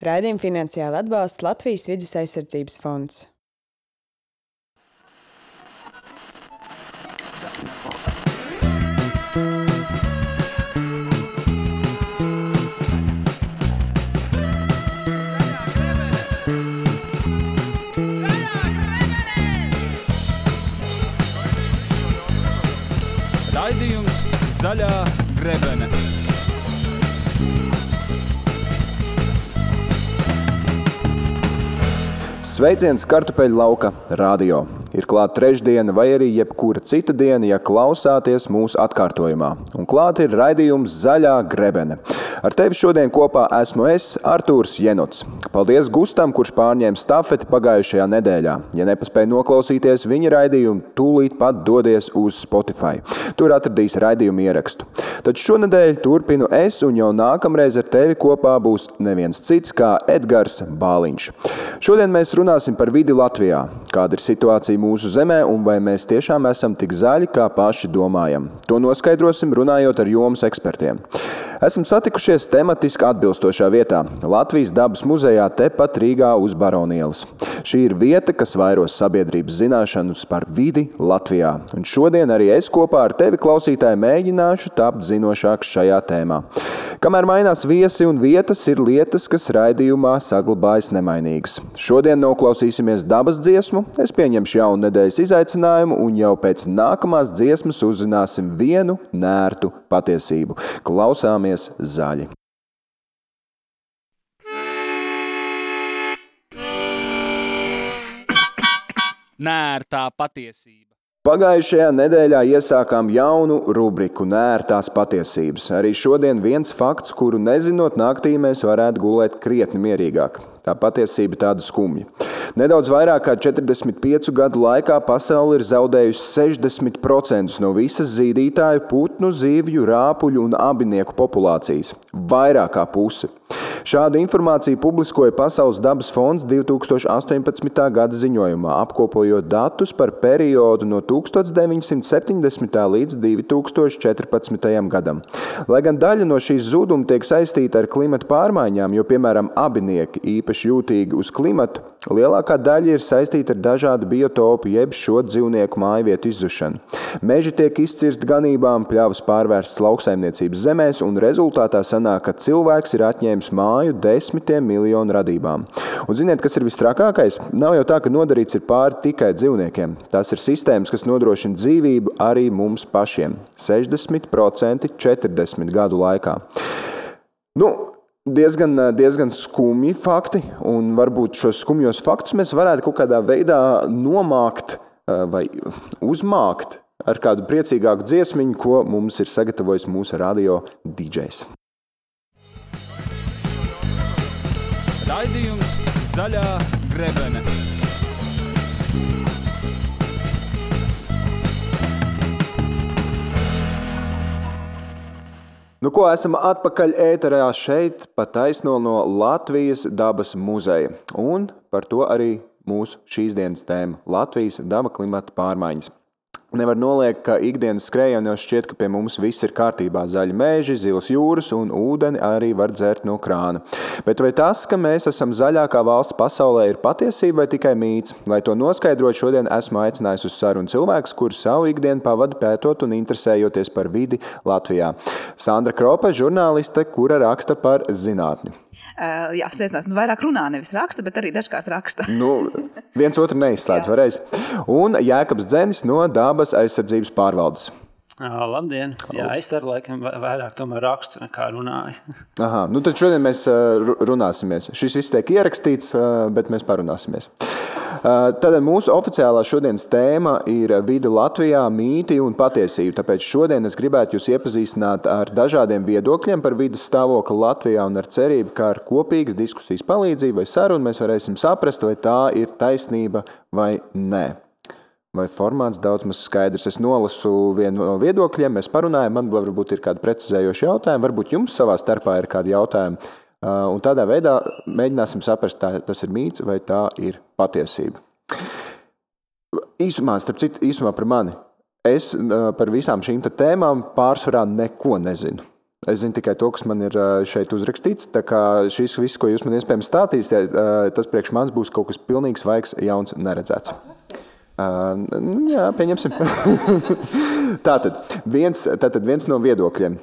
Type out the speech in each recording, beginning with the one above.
Raidījumu finansiāli atbalsta Latvijas vidus aizsardzības fonds. Raidījums Zaļā grebene. Sveiciens kartupeļu lauka radio. Ir klāta trešdiena, vai arī jebkura cita diena, ja klausāties mūsu atkārtojumā. Un klāta ir raidījums Zaļā grebene. Ar tevi šodien kopā esmu es, Artūrs Jenots. Paldies Gustam, kurš pārņēma stafeti pagājušajā nedēļā. Ja nepaspēji noklausīties viņa raidījumu, tūlīt pat dodies uz Spotify. Tur atradīs raidījumu ierakstu. Tad šonadēļ turpinu es, un jau nākamreiz ar tevi kopā būs neviens cits kā Edgars Bāliņš. Šodien mēs runāsim par vidi Latvijā. Kāda ir situācija mūsu zemē un vai mēs tiešām esam tik zaļi, kā paši domājam? To noskaidrosim runājot ar jomas ekspertiem. Esam satikušies tematiski atbilstošā vietā - Latvijas dabas muzejā tepat Rīgā uz Baronielas. Šī ir vieta, kas vairos sabiedrības zināšanas par vidi Latvijā. Un šodien arī es kopā ar tevi, klausītāji, mēģināšu tapt zinošāks šajā tēmā. Kamēr mainās viesi un vietas, ir lietas, kas raidījumā saglabājas nemainīgas. Šodien noklausīsimies dabas dziesmu, es pieņemšu jaunu nedēļas izaicinājumu, un jau pēc nākamās dziesmas uzzināsim vienu nērtu patiesību. Klausāmies zaļi! Nē, tā patiesība. Pagājušajā nedēļā iesākām jaunu rubriku Nērtās patiesības. Arī šodien viens fakts, kuru nezinot, naktī mēs varētu gulēt krietni mierīgāk. Tā patiesība tāda skumja. Nedaudz vairāk kā 45 gadu laikā pasaule ir zaudējusi 60% no visas zīdītāju, putnu, zivju, rāpuļu un abinieku populācijas. Vairāk kā pusi. Šādu informāciju publiskoja Pasaules dabas fonds 2018. gada ziņojumā, apkopojot datus par periodu no 1970. līdz 2014. gadam. Lai gan daļa no šīs zuduma tiek saistīta ar klimata pārmaiņām, jo, piemēram, abinieki īpaši jūtīgi uz klimatu, lielākā daļa ir saistīta ar dažādu biotopu jeb šo dzīvnieku mājvietu izzušanu. Meži tiek izcirsti ganībām, pļavas pārvērstas lauksaimniecības zemēs, un rezultātā sanāk, ka cilvēks ir atņēmis māju desmitiem miljonu radībām. Un ziniet, kas ir vistrakākais? Nav jau tā, ka nodarīts ir pāri tikai dzīvniekiem. Tas ir sistēmas, kas nodrošina dzīvību arī mums pašiem. 60% 40 gadu laikā. Nu, diezgan, diezgan skumji fakti, un varbūt šos skumjos faktus mēs varētu kaut kādā veidā nomākt vai uzmākt ar kādu priecīgāku dziesmiņu, ko mums ir sagatavojis mūsu radio DJs. Raidījums Zaļā grebene. Nu, ko esam atpakaļ ēterā šeit, pa taisno no Latvijas dabas muzeja. Un par to arī mūsu šīs dienas tēma - Latvijas daba klimata pārmaiņas. Nevar noliekt, ka ikdienas skrējienos šķiet, ka pie mums viss ir kārtībā. Zaļi meži, zilas jūras un ūdeni arī var dzert no krāna. Bet vai tas, ka mēs esam zaļākā valsts pasaulē, ir patiesība vai tikai mīts? Lai to noskaidrotu, šodien esmu aicinājis uz sarunu cilvēkus, kurus savu ikdienu pavadu pētot un interesējoties par vidi Latvijā. Sandra Kropa, žurnāliste, kura raksta par zinātni. Uh, jā, sveicinās. Nu, vairāk runā, nevis raksta, bet arī dažkārt raksta. nu, viens otru neizslēdz vēlreiz. Un Jēkabs Dzenis no Dabas aizsardzības pārvaldes. Labdien! Jā, es arī laikam vairāk rakstu nekā runāju. Aha, nu tad šodien mēs runāsimies. Šis viss tiek ierakstīts, bet mēs parunāsimies. Tad mūsu oficiālā šodienas tēma ir vide Latvijā, mīti un patiesība. Tāpēc šodien es gribētu jūs iepazīstināt ar dažādiem viedokļiem par vidas stāvokli Latvijā un ar cerību, ka ar kopīgas diskusijas palīdzību vai sarunu mēs varēsim saprast, vai tā ir taisnība vai nē. Vai formāts daudz maz skaidrs? Es nolasu vienu no viedokļiem, mēs parunājam, man varbūt ir kādi precizējoši jautājumi, varbūt jums savā starpā ir kādi jautājumi. Un tādā veidā mēģināsim saprast, tā, tas ir mīts vai tā ir patiesība. Īsumā, starp citu, īsumā par mani. Es par visām šīm tēmām pārsvarā neko nezinu. Es zinu tikai to, kas man ir šeit uzrakstīts. Tā kā šis viss, ko jūs man iespējams stāstīsiet, tas priekš manis būs kaut kas pilnīgi svaigs, jauns, neredzēts. Uh, jā, pieņemsim. tātad, viens, tātad viens no viedokļiem.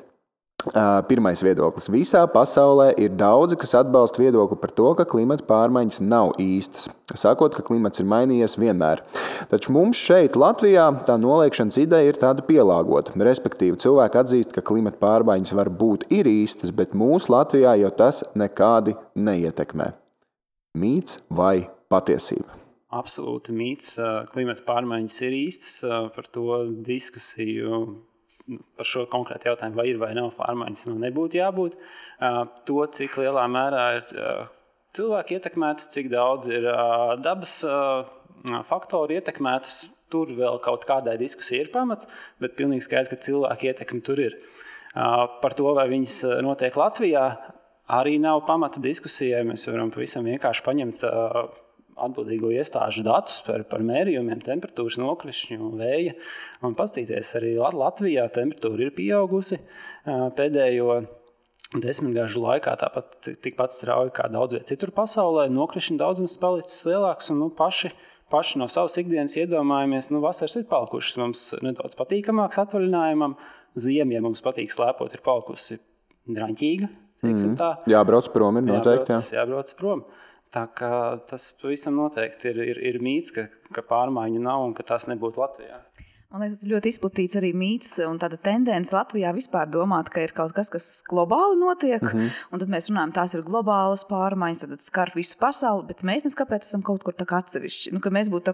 Pirmais viedoklis. Visā pasaulē ir daudzi, kas atbalsta viedokli par to, ka klimata pārmaiņas nav īstas. Sakot, ka klimats ir mainījies vienmēr. Taču mums šeit, Latvijā, tā noliekšanas ideja ir tāda pielāgota. Respektīvi, cilvēki atzīst, ka klimata pārmaiņas var būt īstas, bet mūsu Latvijā jau tas nekādi neietekmē. Mīts vai patiesība? Absolūti mīts. Klimata pārmaiņas ir īstas. Par to diskusiju par šo konkrētu jautājumu, vai ir vai nav pārmaiņas, nu nebūtu jābūt. To, cik lielā mērā ir cilvēki ietekmēti, cik daudz ir dabas faktori ietekmētas, tur vēl kaut kādai diskusijai ir pamats, bet pilnīgi skaidrs, ka cilvēku ietekme tur ir. Par to, vai viņas notiek Latvijā, arī nav pamata diskusijai. Mēs varam pavisam vienkārši paņemt atbildīgo iestāžu datus par, par mērījumiem, temperatūras nokrišņu, vēja. Un paskatīties, arī Latvijā temperatūra ir pieaugusi pēdējo desmitgažu laikā, tāpat tikpat strauji kā daudz vietā citur pasaulē. Nokrišņu daudzums palicis lielāks un nu, paši. Paši no savas ikdienas iedomājamies, nu, vasaras ir palikušas mums nedaudz patīkamākas atvaļinājumam. Ziemē, ja mums patīk slēpot, ir palikusi draņķīga. Mm -hmm. Jābrauc prom, ir noteikti. Jābrauc, jā. jābrauc prom. Tā kā tas pavisam noteikti ir, ir, ir mīts, ka, ka pārmaiņu nav un ka tas nebūtu Latvijā. Man liekas, tas ļoti izplatīts arī mīts un tāda tendence Latvijā vispār domāt, ka ir kaut kas, kas globāli notiek. Mm -hmm. Un tad mēs runājam, tās ir globālas pārmaiņas, tad skar visu pasauli, bet mēs kāpēc esam kaut kur tā kā atsevišķi. Nu, ka mēs būtu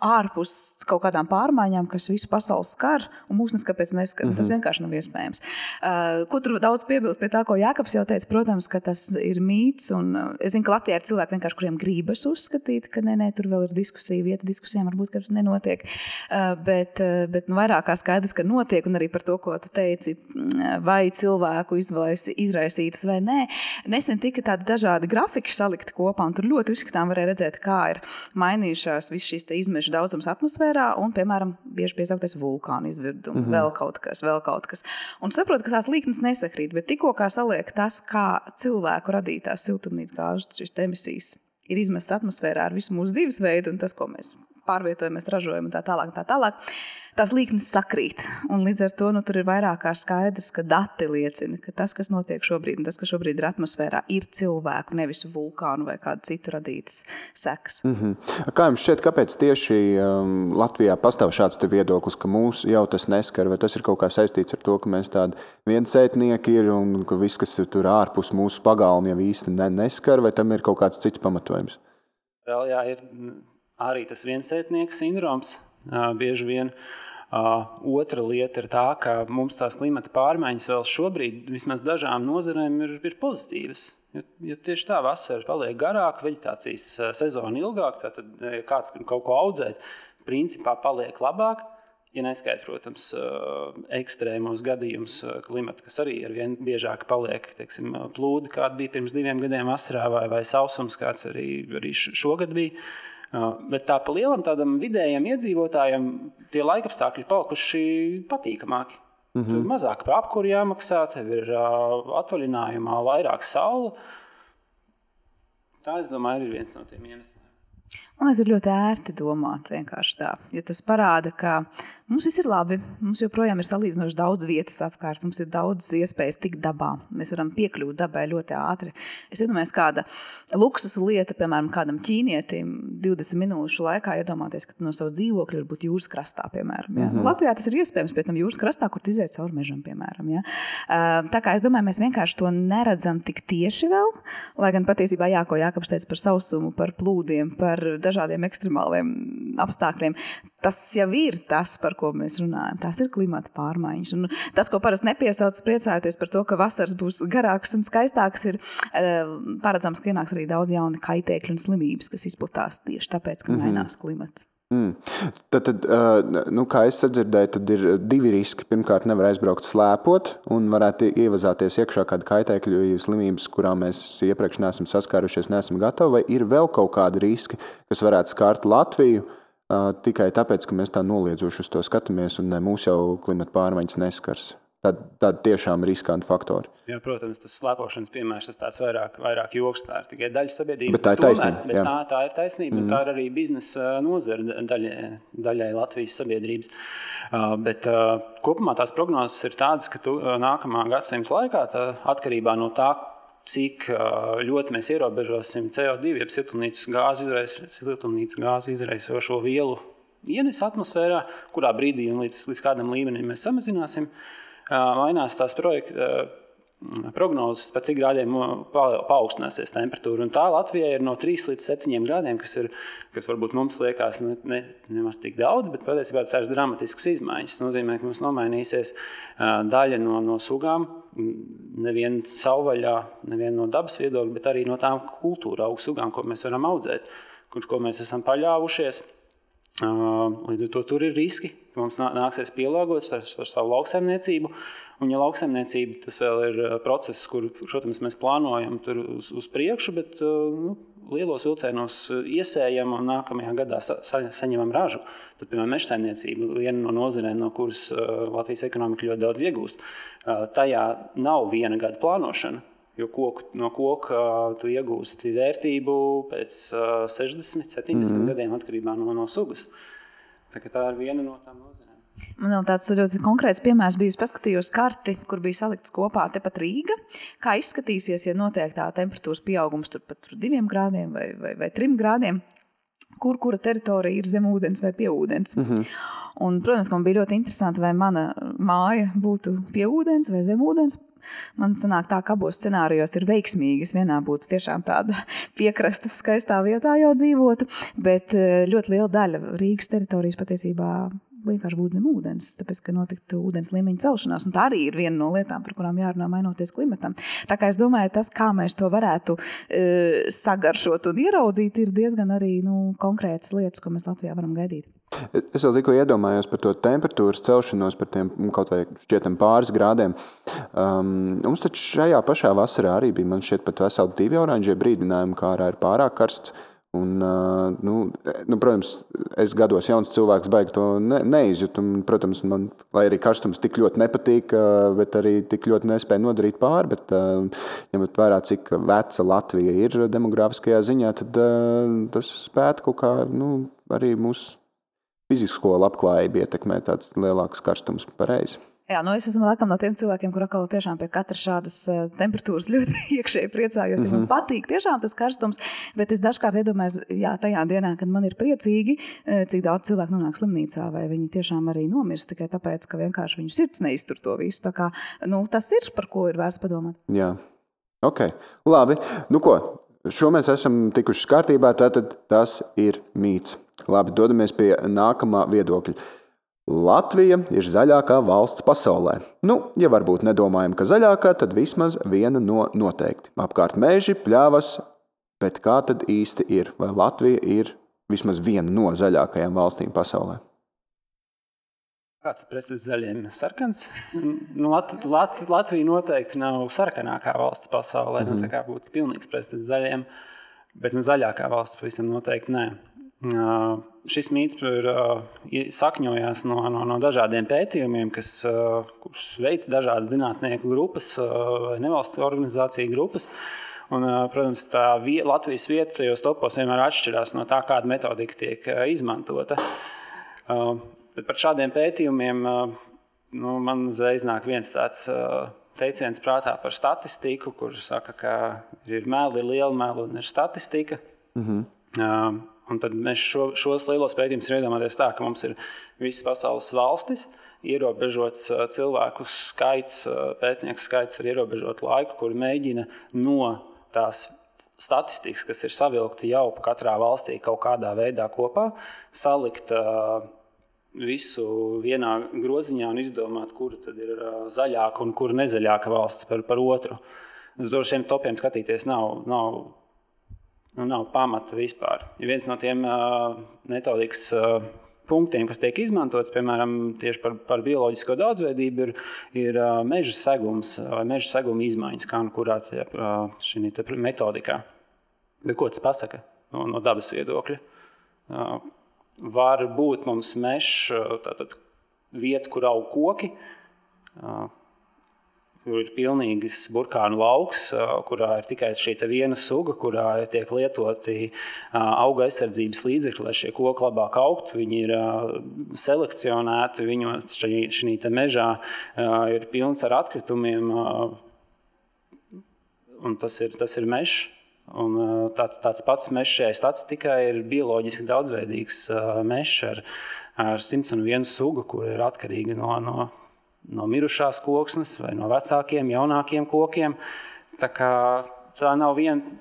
ārpus kaut kādām pārmaiņām, kas visu pasauli skar, un mūs neskaidrs neskar. Mm -hmm. Tas mhm. vienkārši nav iespējams. Uh, ko tur daudz piebilst pie tā, ko Jākaps jau teica, protams, ka tas ir mīts. Un, uh, es zinu, ka Latvijā ir cilvēki, kuriem gribas uzskatīt, ka nē, nē, tur vēl ir diskusija, vieta diskusijām varbūt, nenotiek. Uh, bet, uh, bet nu, vairāk kā skaidrs, ka notiek, un arī par to, ko tu teici, mm, vai cilvēku izraisītas vai nē. Nesen tika tādi dažādi grafiki salikti kopā, un tur ļoti uzskatām varēja redzēt, kā ir mainījušās visas šīs izmešu daudzums atmosfērā, un, piemēram, bieži piesauktais vulkānu izvirdums, mm -hmm. vēl kaut kas, vēl kaut kas. Un saprotu, ka tās līknes nesakrīt, bet tikko kā saliek tas, kā cilvēku radītās siltumnīcas gāžu emisijas ir izmestas atmosfērā ar visu mūsu dzīvesveidu un tas, ko mēs pārvietojamies, ražojam un tā tālāk. Tā tālāk tās līknes sakrīt. Un līdz ar to nu, tur ir vairāk kā skaidrs, ka dati liecina, ka tas, kas notiek šobrīd, un tas, kas šobrīd ir atmosfērā, ir cilvēku, nevis vulkānu vai kādu citu radītas sekas. Mm -hmm. Kā jums šķiet, kāpēc tieši um, Latvijā pastāv šāds viedoklis, ka mūs jau tas neskar, vai tas ir kaut kā saistīts ar to, ka mēs tādi viensētnieki ir un ka viss, kas ir tur ārpus mūsu pagalma, jau īsti ne, neskar, vai tam ir kaut kāds cits pamatojums? Vēl jā, ir arī tas viensētnieks sindroms. Bieži vien Uh, otra lieta ir tā, ka mums tās klimata pārmaiņas vēl šobrīd, vismaz dažām nozarēm, ir, ir pozitīvas. Jo, jo tieši tā vasara paliek garāka, vegetācijas sezona ilgāka, tad, kāds kaut ko audzēt, principā paliek labāk. Ja neskaidrs, protams, ekstrēmos gadījumus klimata, kas arī ar vien biežāk paliek, teiksim, plūdi, kāda bija pirms diviem gadiem vasarā, vai, vai sausums, kāds arī, arī šogad bija. Bet tā pa lielam tādam vidējam iedzīvotājam tie laikapstākļi ir palikuši patīkamāki. Mm -hmm. Tur mazāk par apkuru jāmaksā, tev ir atvaļinājumā vairāk saule. Tā, es domāju, ir viens no tiem iemesliem. Man liekas, ir ļoti ērti domāt vienkārši tā, jo tas parāda, ka Mums viss ir labi. Mums joprojām ir salīdzinoši daudz vietas apkārt. Mums ir daudz iespējas tikt dabā. Mēs varam piekļūt dabai ļoti ātri. Es iedomājos, kāda luksus lieta, piemēram, kādam ķīnietim 20 minūšu laikā iedomāties, ka no sava dzīvokļa var būt jūras krastā, piemēram. Ja? Mm -hmm. Latvijā tas ir iespējams, pēc tam jūras krastā, kur iziet cauri mežam, piemēram. Ja? Tā kā es domāju, mēs vienkārši to neredzam tik tieši vēl, lai gan patiesībā jā, ko Jākaps teica par sausumu, par plūdiem, par dažādiem ekstremāliem apstākļiem. Tas jau ir tas, par ko mēs runājam. Tās ir klimata pārmaiņas. Un tas, ko parasti nepiesauc, priecājoties par to, ka vasaras būs garākas un skaistākas, ir eh, paredzams, ka ienāks arī daudz jaunu kaitēkļu un slimības, kas izplatās tieši tāpēc, ka -hmm. mainās klimats. Mm. Tad, tad nu, kā es dzirdēju, tad ir divi riski. Pirmkārt, nevar aizbraukt slēpot, un varētu ievazāties iekšā kāda kaitēkļu slimības, kurām mēs iepriekš neesam saskārušies, neesam gatavi. Vai ir vēl kaut kādi riski, kas varētu skārt Latviju? tikai tāpēc, ka mēs tā noliedzoši uz to skatāmies, un ne, mūs jau klimata pārmaiņas neskars. Tādi, tādi tiešām riskanti faktori. Jā, protams, tas slēpošanas piemērs tas tāds vairāk, vairāk joks. Tā ir tikai daļa sabiedrības. Bet tā ir taisnība, jā. tā, tā ir taisnība. Mm. Tā ir arī biznesa nozara daļai, daļai Latvijas sabiedrības. Uh, bet uh, kopumā tās prognozes ir tādas, ka tu, uh, nākamā gadsimta laikā, tā, atkarībā no tā, cik uh, ļoti mēs ierobežosim CO2, jeb siltumnīcas gāzi siltumnīcas gāzi izraisošo vielu ienes atmosfērā, kurā brīdī un līdz, līdz kādam līmenim mēs samazināsim, uh, mainās tās projekta prognozes, par cik grādiem pa- paaugstināsies temperatūra. Un tā Latvijai ir no 3 līdz 7 grādiem, kas, ir, kas varbūt mums liekas ne, ne, nemaz tik daudz, bet patiesībā tas ir dramatisks izmaiņas. Tas nozīmē, ka mums nomainīsies daļa no, no sugām, neviena savvaļā, neviena no dabas viedokļa, bet arī no tām kultūra augu sugām, ko mēs varam audzēt, kur ko mēs esam paļāvušies. Līdz ar to tur ir riski, ka mums nā- nāksies pielāgoties ar, ar savu lauksaimniecību. Un, ja lauksaimniecība tas vēl ir uh, process, kur, protams, mēs plānojam tur uz, uz priekšu, bet uh, nu, lielos vilcienos uh, iesējam un nākamajā gadā sa, sa, saņemam ražu. Tad, piemēram, meža saimniecība, viena no nozarēm, no kuras Latvijas ekonomika ļoti daudz iegūst, tajā nav viena gada plānošana. Jo koku, no koka tu iegūsti vērtību pēc uh, 60, 70 mm -hmm. gadiem, atkarībā no, no sugas. Tā, tā ir viena no tām nozarēm. Man vēl tāds ļoti konkrēts piemērs bija. Es paskatījos karti, kur bija salikts kopā tepat Rīga. Kā izskatīsies, ja notiek tā temperatūras pieaugums tur pat tur diviem grādiem vai, vai, vai trim grādiem? Kur kura teritorija ir zem ūdens vai pie ūdens? Mm -hmm. Un, protams, man bija ļoti interesanti, vai mana māja būtu pie ūdens vai zem ūdens. Man sanāk, tā, ka abos scenārijos ir veiksmīgas. Vienā būtu tiešām tāda piekrastes, skaistā vietā jau dzīvotu, bet eh, ļoti liela daļa Rīgas teritorijas patiesībā vienkārši būtu zem ūdens, tāpēc, ka notiktu ūdens līmeņa celšanās. Tā arī ir viena no lietām, par kurām jārunā mainoties klimatam. Tā kā es domāju, tas, kā mēs to varētu e, sagaršot un ieraudzīt, ir diezgan arī nu, konkrētas lietas, ko mēs Latvijā varam gaidīt. Es vēl tikko iedomājos par to temperatūras celšanos, par tiem kaut vai šķietam pāris grādiem. Um, mums taču šajā pašā vasarā arī bija, man šķiet, pat veseli divi oranžie brīdinājumi, kā ārā ir pārāk karsts. Un, uh, nu, nu, protams, es gados jauns cilvēks, baigi to ne, neizjūtu. Protams, man, arī karstums tik ļoti nepatīk, uh, bet arī tik ļoti nespēja nodarīt pāri. Bet, uh, ņemot vērā, cik veca Latvija ir demogrāfiskajā ziņā, tad tas spētu kaut kā nu, arī mūsu fizisko labklājību ietekmēt tāds lielāks karstums pareizi. Jā, nu es esmu laikam no tiem cilvēkiem, kuriem atkal tiešām pie katras šādas uh, temperatūras ļoti iekšēji priecājos. Mm -hmm. Man patīk tiešām tas karstums, bet es dažkārt iedomājos, jā, tajā dienā, kad man ir priecīgi, uh, cik daudz cilvēku nonāk slimnīcā, vai viņi tiešām arī nomirst tikai tāpēc, ka vienkārši viņu sirds neiztur to visu. Tā kā, nu, tas ir par ko ir vērts padomāt. Jā, ok. Labi. Nu, ko? Šo mēs esam tikuši kārtībā, tātad tas ir mīts. Labi, dodamies pie nākamā viedokļa. Latvija ir zaļākā valsts pasaulē. Nu, ja varbūt nedomājam, ka zaļākā, tad vismaz viena no noteikti. Apkārt meži, pļāvas, bet kā tad īsti ir? Vai Latvija ir vismaz viena no zaļākajām valstīm pasaulē? Kāds ir pretstatījums zaļiem? Sarkans. Nu, Lat, Lat, Latvija noteikti nav sarkanākā valsts pasaulē. Mm -hmm. nu, tā kā būtu pilnīgs pretstatījums zaļiem, bet nu, zaļākā valsts pavisam noteikti nē. Uh, šis mīts ir uh, sakņojās no, no, no dažādiem pētījumiem, kas uh, veids dažādas zinātnieku grupas uh, vai nevalstiskā organizācija grupas. Un, uh, protams, tā vie, Latvijas vieta tajos topos vienmēr atšķirās no tā, kāda metodika tiek uh, izmantota. Uh, bet par šādiem pētījumiem uh, nu, man uzreiz nāk viens tāds uh, teiciens prātā par statistiku, kurš saka, ka ir meli, ir liela meli un ir statistika. Mm -hmm. uh, Un tad mēs šo, šos lielos pētījumus iedomājamies tā, ka mums ir visas pasaules valstis, ierobežots cilvēku skaits, pētnieku skaits ar ierobežotu laiku, kur mēģina no tās statistikas, kas ir savilkta jau katrā valstī kaut kādā veidā kopā, salikt uh, visu vienā groziņā un izdomāt, kura tad ir zaļāka un kura nezaļāka valsts par, par otru. Uz šiem topiem skatīties nav, nav nu, nav pamata vispār. Ja viens no tiem uh, metodikas uh, punktiem, kas tiek izmantots, piemēram, tieši par, par bioloģisko daudzveidību, ir, ir uh, meža segums vai meža seguma izmaiņas, kā nu kurā tie, uh, šī metodikā. Bet ko tas pasaka no, no dabas viedokļa? Uh, var būt mums mežs, tātad vieta, kur aug koki. Uh, kur ir pilnīgs burkānu lauks, kurā ir tikai šī viena suga, kurā tiek lietoti auga aizsardzības līdzekļi, lai šie koki labāk augtu. Viņi ir selekcionēti, viņos šī mežā ir pilns ar atkritumiem, un tas ir, tas ir mežs. Un tāds, tāds pats mežs šajā statistikā ir bioloģiski daudzveidīgs mežs ar, ar 101 sugu, kur ir atkarīga no, no no mirušās koksnes vai no vecākiem, jaunākiem kokiem. Tā, kā, tā nav viena,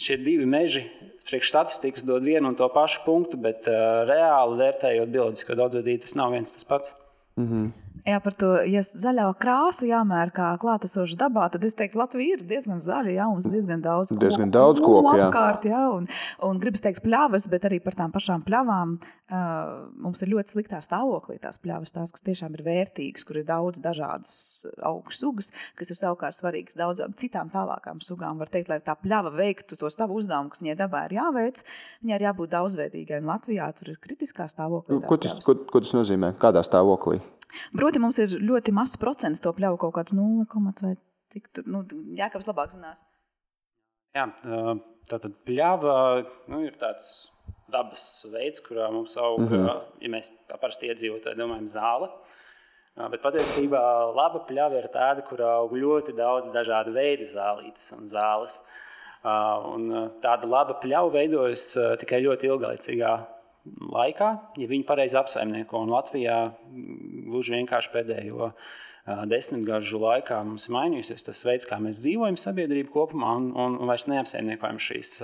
šie divi meži. Priekšstatistikas dod vienu un to pašu punktu, bet uh, reāli vērtējot bioloģisko daudzveidību, tas nav viens tas pats. Mm -hmm. Jā, par to, ja zaļā krāsa jāmēr kā klātesoša dabā, tad es teiktu, Latvija ir diezgan zaļa, jā, mums diezgan daudz koku. Diezgan daudz koku, jā. Apkārt, jā, un, un gribas teikt pļavas, bet arī par tām pašām pļavām uh, mums ir ļoti sliktā stāvoklī tās pļavas, tās, kas tiešām ir vērtīgas, kur ir daudz dažādas augu sugas, kas ir savukārt svarīgas daudzām citām tālākām sugām. Var teikt, lai tā pļava veiktu to savu uzdevumu, kas viņai dabā ir jāveic, viņai ir jābūt daudzveidīgai, un Latvijā tur ir kritiskā stāvoklī. Ko tas, ko, ko tas nozīmē? Kādā stāvoklī? Proti, mums ir ļoti mazs procents to pļauju, kaut kāds 0, vai cik tur, nu, Jākabs labāk zinās. Jā, tā tad pļava nu, ir tāds dabas veids, kurā mums aug, mm -hmm. ja mēs tā parasti iedzīvotāji domājam zāle. Bet patiesībā laba pļava ir tāda, kurā aug ļoti daudz dažādu veidu zālītes un zāles. Un tāda laba pļava veidojas tikai ļoti ilglaicīgā laikā, ja viņi pareizi apsaimnieko. Un Latvijā mm, gluži vienkārši pēdējo desmitgažu laikā mums ir mainījusies tas veids, kā mēs dzīvojam sabiedrību kopumā, un, un, un vairs neapsaimniekojam šīs,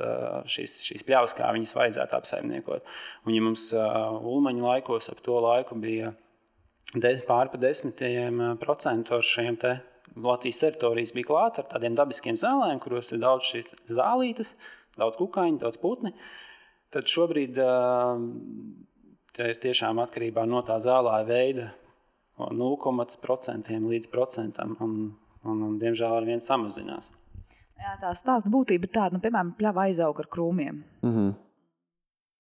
šīs, šīs pļavas, kā viņas vajadzētu apsaimniekot. Un, ja mums ulmaņa laikos ap to laiku bija pāri pa desmitiem procentu ar šiem te Latvijas teritorijas bija klāta ar tādiem dabiskiem zālēm, kuros ir daudz šīs zālītes, daudz kukaiņu, daudz putnu tad šobrīd tā ir tiešām atkarībā no tā zālā veida, no 0,5% līdz procentam, un, un, un diemžēl ar vien samazinās. Jā, tā stāsta būtība ir tāda, nu, piemēram, pļava aizaug ar krūmiem. Mm -hmm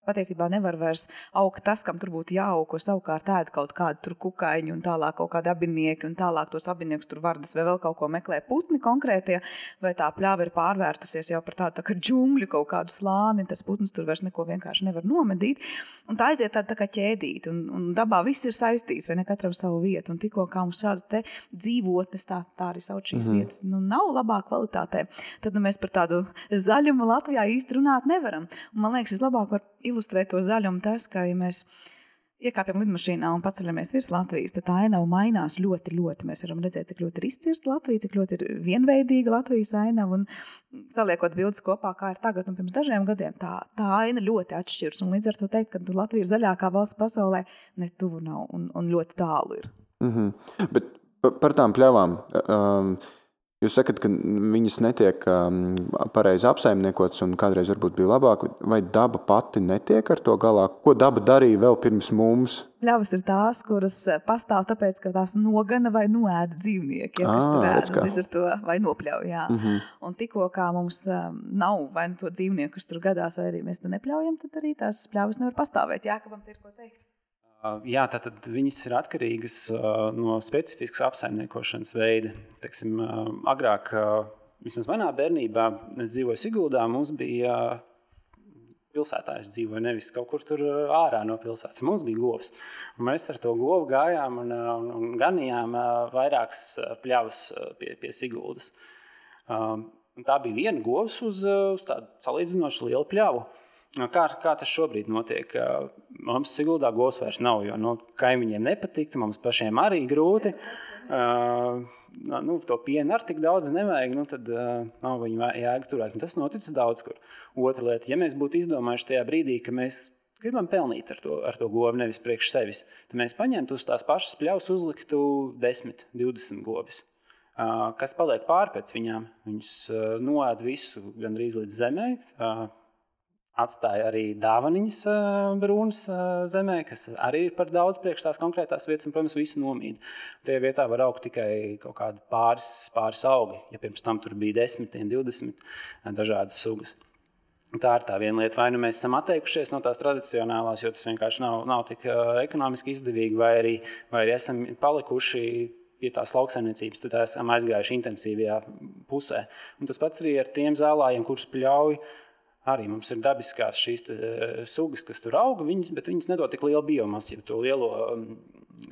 patiesībā nevar vairs augt tas, kam tur būtu jāaug, ko savukārt ēd kaut kādu kukaiņu un tālāk kaut kādi abinieki, un tālāk tos abiniekus tur vardas vai vēl kaut ko meklē putni konkrētie, vai tā pļāva ir pārvērtusies jau par tādu tā kā džungļu kaut kādu slāni, tas putns tur vairs neko vienkārši nevar nomedīt. Un tā aiziet tāda tā kā ķēdīt, un, un dabā viss ir saistīts, vai ne katram savu vietu, un tikko kā mums šādas te dzīvotnes, tā, tā arī sauc šīs mm -hmm. vietas, nu nav labā kvalitātē, tad nu, mēs par tādu zaļumu Latvijā īsti runāt nevaram. Un, man liekas, vislabāk var ilustrē to zaļumu tas, ka, ja mēs iekāpjam lidmašīnā un paceļamies virs Latvijas, tad tā ainava mainās ļoti, ļoti. Mēs varam redzēt, cik ļoti ir izcirsta Latvija, cik ļoti ir vienveidīga Latvijas ainava. Un saliekot bildes kopā, kā ir tagad un pirms dažiem gadiem, tā, tā aina ļoti atšķiras. Un līdz ar to teikt, ka Latvija ir zaļākā valsts pasaulē, ne tuvu nav un, un ļoti tālu ir. Mm -hmm. Bet par tām pļavām. Um, Jūs sakat, ka viņas netiek um, pareizi apsaimniekotas, un kādreiz varbūt bija labāk, vai daba pati netiek ar to galā? Ko daba darīja vēl pirms mums? Pļavas ir tās, kuras eh, pastāv tāpēc, ka tās nogana vai noēda dzīvnieki, ja, kas tur ēda līdz ar to vai nopļauj. Mm -hmm. Un tikko kā mums um, nav vai nu to dzīvnieku, kas tur gadās, vai arī mēs to nepļaujam, tad arī tās pļavas nevar pastāvēt. Jā, kāpam ir ko teikt? Jā, tātad viņas ir atkarīgas no specifiskas apsaimniekošanas veida. Teiksim, agrāk, vismaz manā bērnībā, dzīvoju Siguldā, mums bija pilsētā. Es dzīvoju nevis kaut kur tur ārā no pilsētas. Mums bija govs. Mēs ar to govu gājām un, un, un ganījām vairākas pļavas pie, pie Siguldas. Tā bija viena govs uz, uz tādu salīdzinoši lielu pļavu. Kā, kā tas šobrīd notiek? Mums Siguldā govs vairs nav, jo nu, kaimiņiem nepatīk, mums pašiem arī grūti. Uh, nu, to pienu ar tik daudz nevajag, nu, tad uh, nav viņa jēga turēt. Un tas noticis daudz kur. Otra lieta, ja mēs būtu izdomājuši tajā brīdī, ka mēs gribam pelnīt ar to, ar to govu, nevis priekš sevis, tad mēs paņemtu uz tās pašas pļaus, uzliktu 10, 20 govis. Uh, kas paliek pāri pēc viņām? Viņas uh, noēd visu gandrīz līdz zemē. Uh, atstāja arī dāvaniņas brūnas zemē, kas arī ir par daudz priekš tās konkrētās vietas, un, protams, visu nomīd. Tajā vietā var augt tikai kaut kādi pāris, pāris augi, ja pirms tam tur bija desmitiem, divdesmit dažādas sugas. Tā ir tā viena lieta, vai nu mēs esam atteikušies no tās tradicionālās, jo tas vienkārši nav, nav tik ekonomiski izdevīgi, vai arī, vai arī esam palikuši pie tās lauksaimniecības, tad esam aizgājuši intensīvajā pusē. Un tas pats arī ar tiem zālājiem, kurus pļauj. Arī mums ir dabiskās šīs te, sugas, kas tur aug, viņas, bet viņas nedod tik lielu biomasu, ja to lielo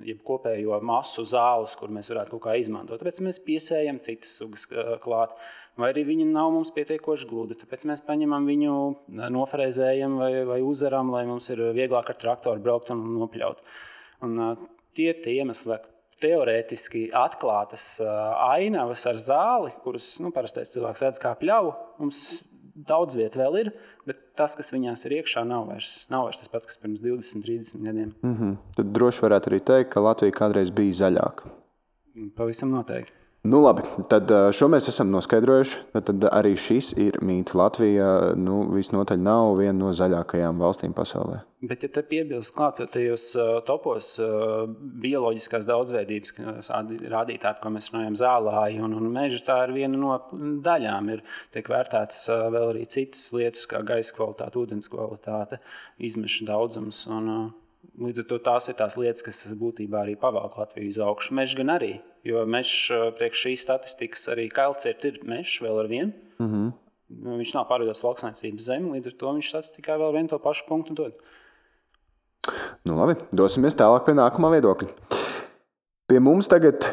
jeb kopējo masu zāles, kur mēs varētu kaut kā izmantot. Tāpēc mēs piesējam citas sugas klāt. Vai arī viņi nav mums pietiekoši gludi. Tāpēc mēs paņemam viņu, noferēzējam vai, vai uzaram, lai mums ir vieglāk ar traktoru braukt un nopļaut. Un, tie ir tie iemesli, teorētiski atklātas ainavas ar zāli, kuras nu, parastais cilvēks redz kā pļauju. Mums daudz vietu vēl ir, bet tas, kas viņās ir iekšā, nav vairs, nav vairs tas pats, kas pirms 20, 30 gadiem. Mm -hmm. Tad droši varētu arī teikt, ka Latvija kādreiz bija zaļāka. Pavisam noteikti. Nu, labi, tad šo mēs esam noskaidrojuši. Tad, tad arī šis ir mīts. Latvija nu, visnotaļ nav viena no zaļākajām valstīm pasaulē. Bet, ja te piebilst ka tajos topos bioloģiskās daudzveidības rādītāji, ko mēs runājam, zālāji un, un meži, tā ir viena no daļām. Ir tiek vērtētas vēl arī citas lietas, kā gaisa kvalitāte, ūdens kvalitāte, izmešu daudzums. Un, Līdz ar to tās ir tās lietas, kas būtībā arī pavelk Latviju uz augšu. Mežs gan arī, jo mežs priekš šīs statistikas arī kailciet ir mežs vēl ar vienu. Mm -hmm. Viņš nav pārveidots lauksainicības zemi, līdz ar to viņš statistikā vēl vienu to pašu punktu dod. Nu, labi, dosimies tālāk pie nākamā viedokļa. Pie mums tagad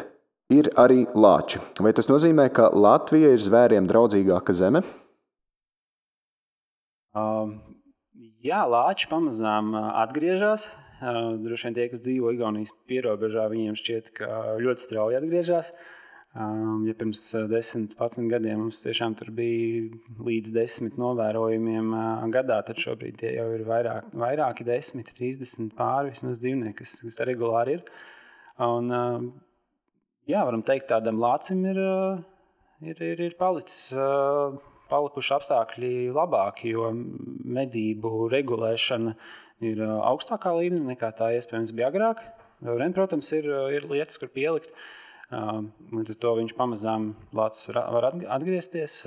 ir arī lāči. Vai tas nozīmē, ka Latvija ir zvēriem draudzīgāka zeme? Um, jā, lāči pamazām atgriežas. Droši vien tie, kas dzīvo Igaunijas pierobežā, viņiem šķiet, ka ļoti strauji atgriežas. Ja pirms 10, 11 gadiem mums tiešām bija līdz 10 novērojumiem gadā, tad šobrīd tie jau ir vairāk, vairāki 10, 30 pāri vismaz dzīvnieki, kas, kas regulāri ir. Un, jā, varam teikt, tādam lācim ir, ir, ir, ir palicis palikuši apstākļi labāki, jo medību regulēšana ir augstākā līmenī nekā tā iespējams bija agrāk. Vien, protams, ir, ir lietas, kur pielikt. Līdz ar to viņš pamazām var atgriezties.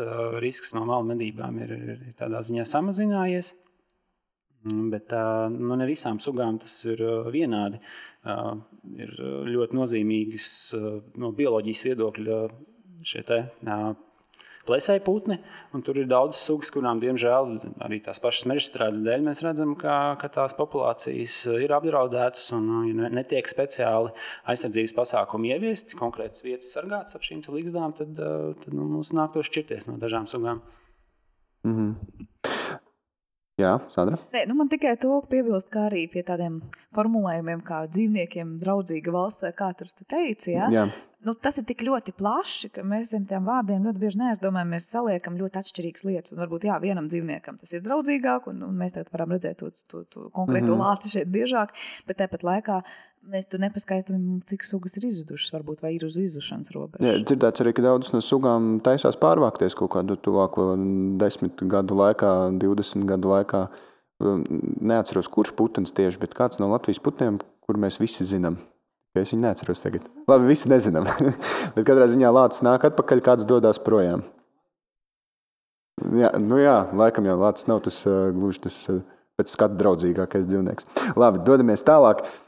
Risks no malu medībām ir, ir tādā ziņā samazinājies. Mm, bet nu, ne visām sugām tas ir vienādi. Ir ļoti nozīmīgas no bioloģijas viedokļa šie te, plēsēji putni. Tur ir daudz sugas, kurām, diemžēl, arī tās pašas meža strādes dēļ, mēs redzam, ka, ka tās populācijas ir apdraudētas un ja netiek speciāli aizsardzības pasākumi ieviesti, konkrētas vietas sargātas ap šīm līgzdām, tad, tad nu, mums nāktos šķirties no dažām sugām. Mm -hmm. Jā, Sandra. Nē, nu man tikai to piebilst, kā arī pie tādiem formulējumiem, kā dzīvniekiem draudzīga valsts, kā tur teica. Ja? Jā nu, tas ir tik ļoti plaši, ka mēs zem tiem vārdiem ļoti bieži neaizdomājamies. Mēs saliekam ļoti atšķirīgas lietas. Un varbūt jā, vienam dzīvniekam tas ir draudzīgāk, un, un mēs tagad varam redzēt to, to, to konkrēto mm -hmm. lāci šeit biežāk. Bet tāpat laikā mēs tur nepaskaidrojam, cik sugas ir izzudušas, varbūt vai ir uz izzušanas robežas. Jā, dzirdēts arī, ka daudzas no sugām taisās pārvākties kaut kādu tuvāko desmit gadu laikā, 20 gadu laikā. Neatceros, kurš putns tieši, bet kāds no Latvijas putniem, kur mēs visi zinām. Es viņu neatceros tagad. Labi, visi nezinām. Bet katrā ziņā lācis nāk atpakaļ, kāds dodas projām. Jā, nu jā, laikam jau lācis nav tas uh, gluži tas uh, pēc skatu draudzīgākais dzīvnieks. Labi, dodamies tālāk. Uh,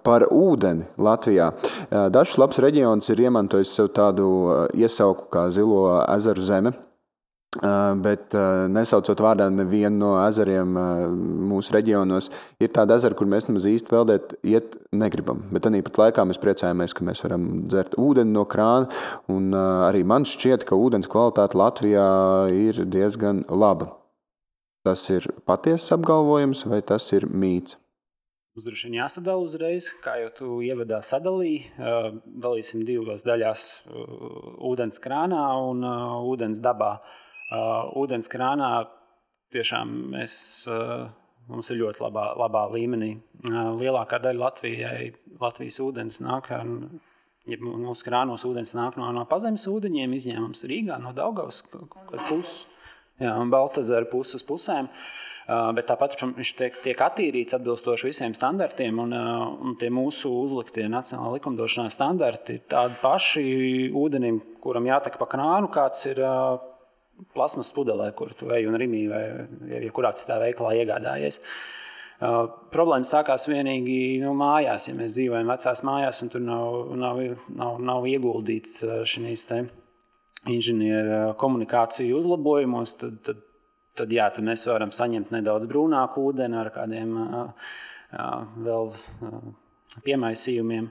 par ūdeni Latvijā. Dažs labs reģions ir iemantojis sev tādu iesauku kā Zilo ezeru zeme. Bet nesaucot vārdā nevienu no ezeriem mūsu reģionos, ir tāda ezera, kur mēs nemaz īsti peldēt iet negribam. Bet arī pat laikā mēs priecājamies, ka mēs varam dzert ūdeni no krāna. Arī man šķiet, ka ūdens kvalitāte Latvijā ir diezgan laba. Tas ir patiesas apgalvojums vai tas ir mīts? Mums droši vien jāsadala uzreiz, kā jau tu ievadā sadalīji. Dalīsim divās daļās - ūdens krānā un ūdens dabā. Uh, Uh, ūdens krānā tiešām mēs, uh, mums ir ļoti labā, labā līmenī. Uh, lielākā daļa Latvijai, Latvijas ūdens nāk. Ja mūsu krānos ūdens nāk no, no pazemes ūdeņiem, izņēmums Rīgā, no Daugavas puses, un Baltazara puses pusēm. Uh, bet tāpat viņš tiek, tiek attīrīts atbilstoši visiem standartiem, un, uh, un tie mūsu uzliktie nacionālā likumdošanā standarti ir tādi paši ūdenim, kuram jātek pa krānu, kāds ir uh, plasmas pudelē, kur tu ej un rīmī vai ja kurā citā veikalā iegādājies. Uh, problēma sākās vienīgi nu, mājās, ja mēs dzīvojam vecās mājās, un tur nav, nav, nav, nav ieguldīts šīs inženieru komunikāciju uzlabojumos, tad, tad, tad, jā, tad mēs varam saņemt nedaudz brūnāku ūdeni ar kādiem uh, uh, vēl piemaisījumiem.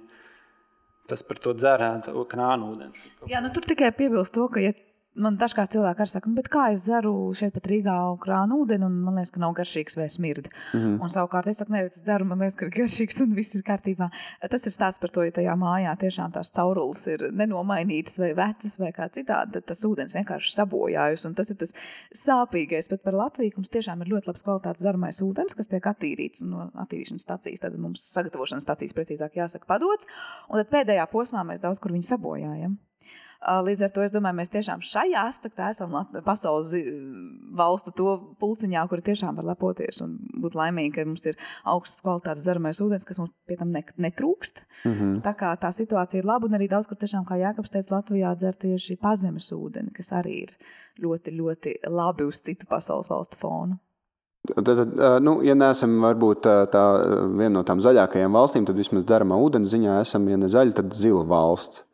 Tas par to dzērētu krānu ūdeni. Jā, nu, tur tikai piebilst to, ka, ja Man dažkārt cilvēki arī saka, nu, kā es dzeru šeit pat Rīgā krānu ūdeni, un man liekas, ka nav garšīgs vai smirda. Mm -hmm. Un savukārt es saku, ne, es dzeru, man liekas, ka ir garšīgs un viss ir kārtībā. Tas ir stāsts par to, ja tajā mājā tiešām tās caurules ir nenomainītas vai vecas vai kā citādi, tad tas ūdens vienkārši sabojājas. Un tas ir tas sāpīgais. Bet par Latviju mums tiešām ir ļoti labs kvalitātes dzeramais ūdens, kas tiek attīrīts no attīrīšanas stacijas. Tad mums sagatavošanas stacijas precīzāk jāsaka padots. Un tad pēdējā posmā mēs daudz kur viņu sabojājam. Līdz ar to es domāju, mēs tiešām šajā aspektā esam pasaules valstu to pulciņā, kuri tiešām var lepoties un būt laimīgi, ka mums ir augstas kvalitātes dzeramais ūdens, kas mums pie tam netrūkst. Mm -hmm. Tā kā tā situācija ir laba un arī daudz, kur tiešām, kā Jākaps teica, Latvijā dzer tieši pazemes ūdeni, kas arī ir ļoti, ļoti labi uz citu pasaules valstu fonu. Tad, nu, ja neesam varbūt tā, tā viena no tām zaļākajām valstīm, tad vismaz dzeramā ūdens ziņā esam, ja ne zaļa, tad zila valsts.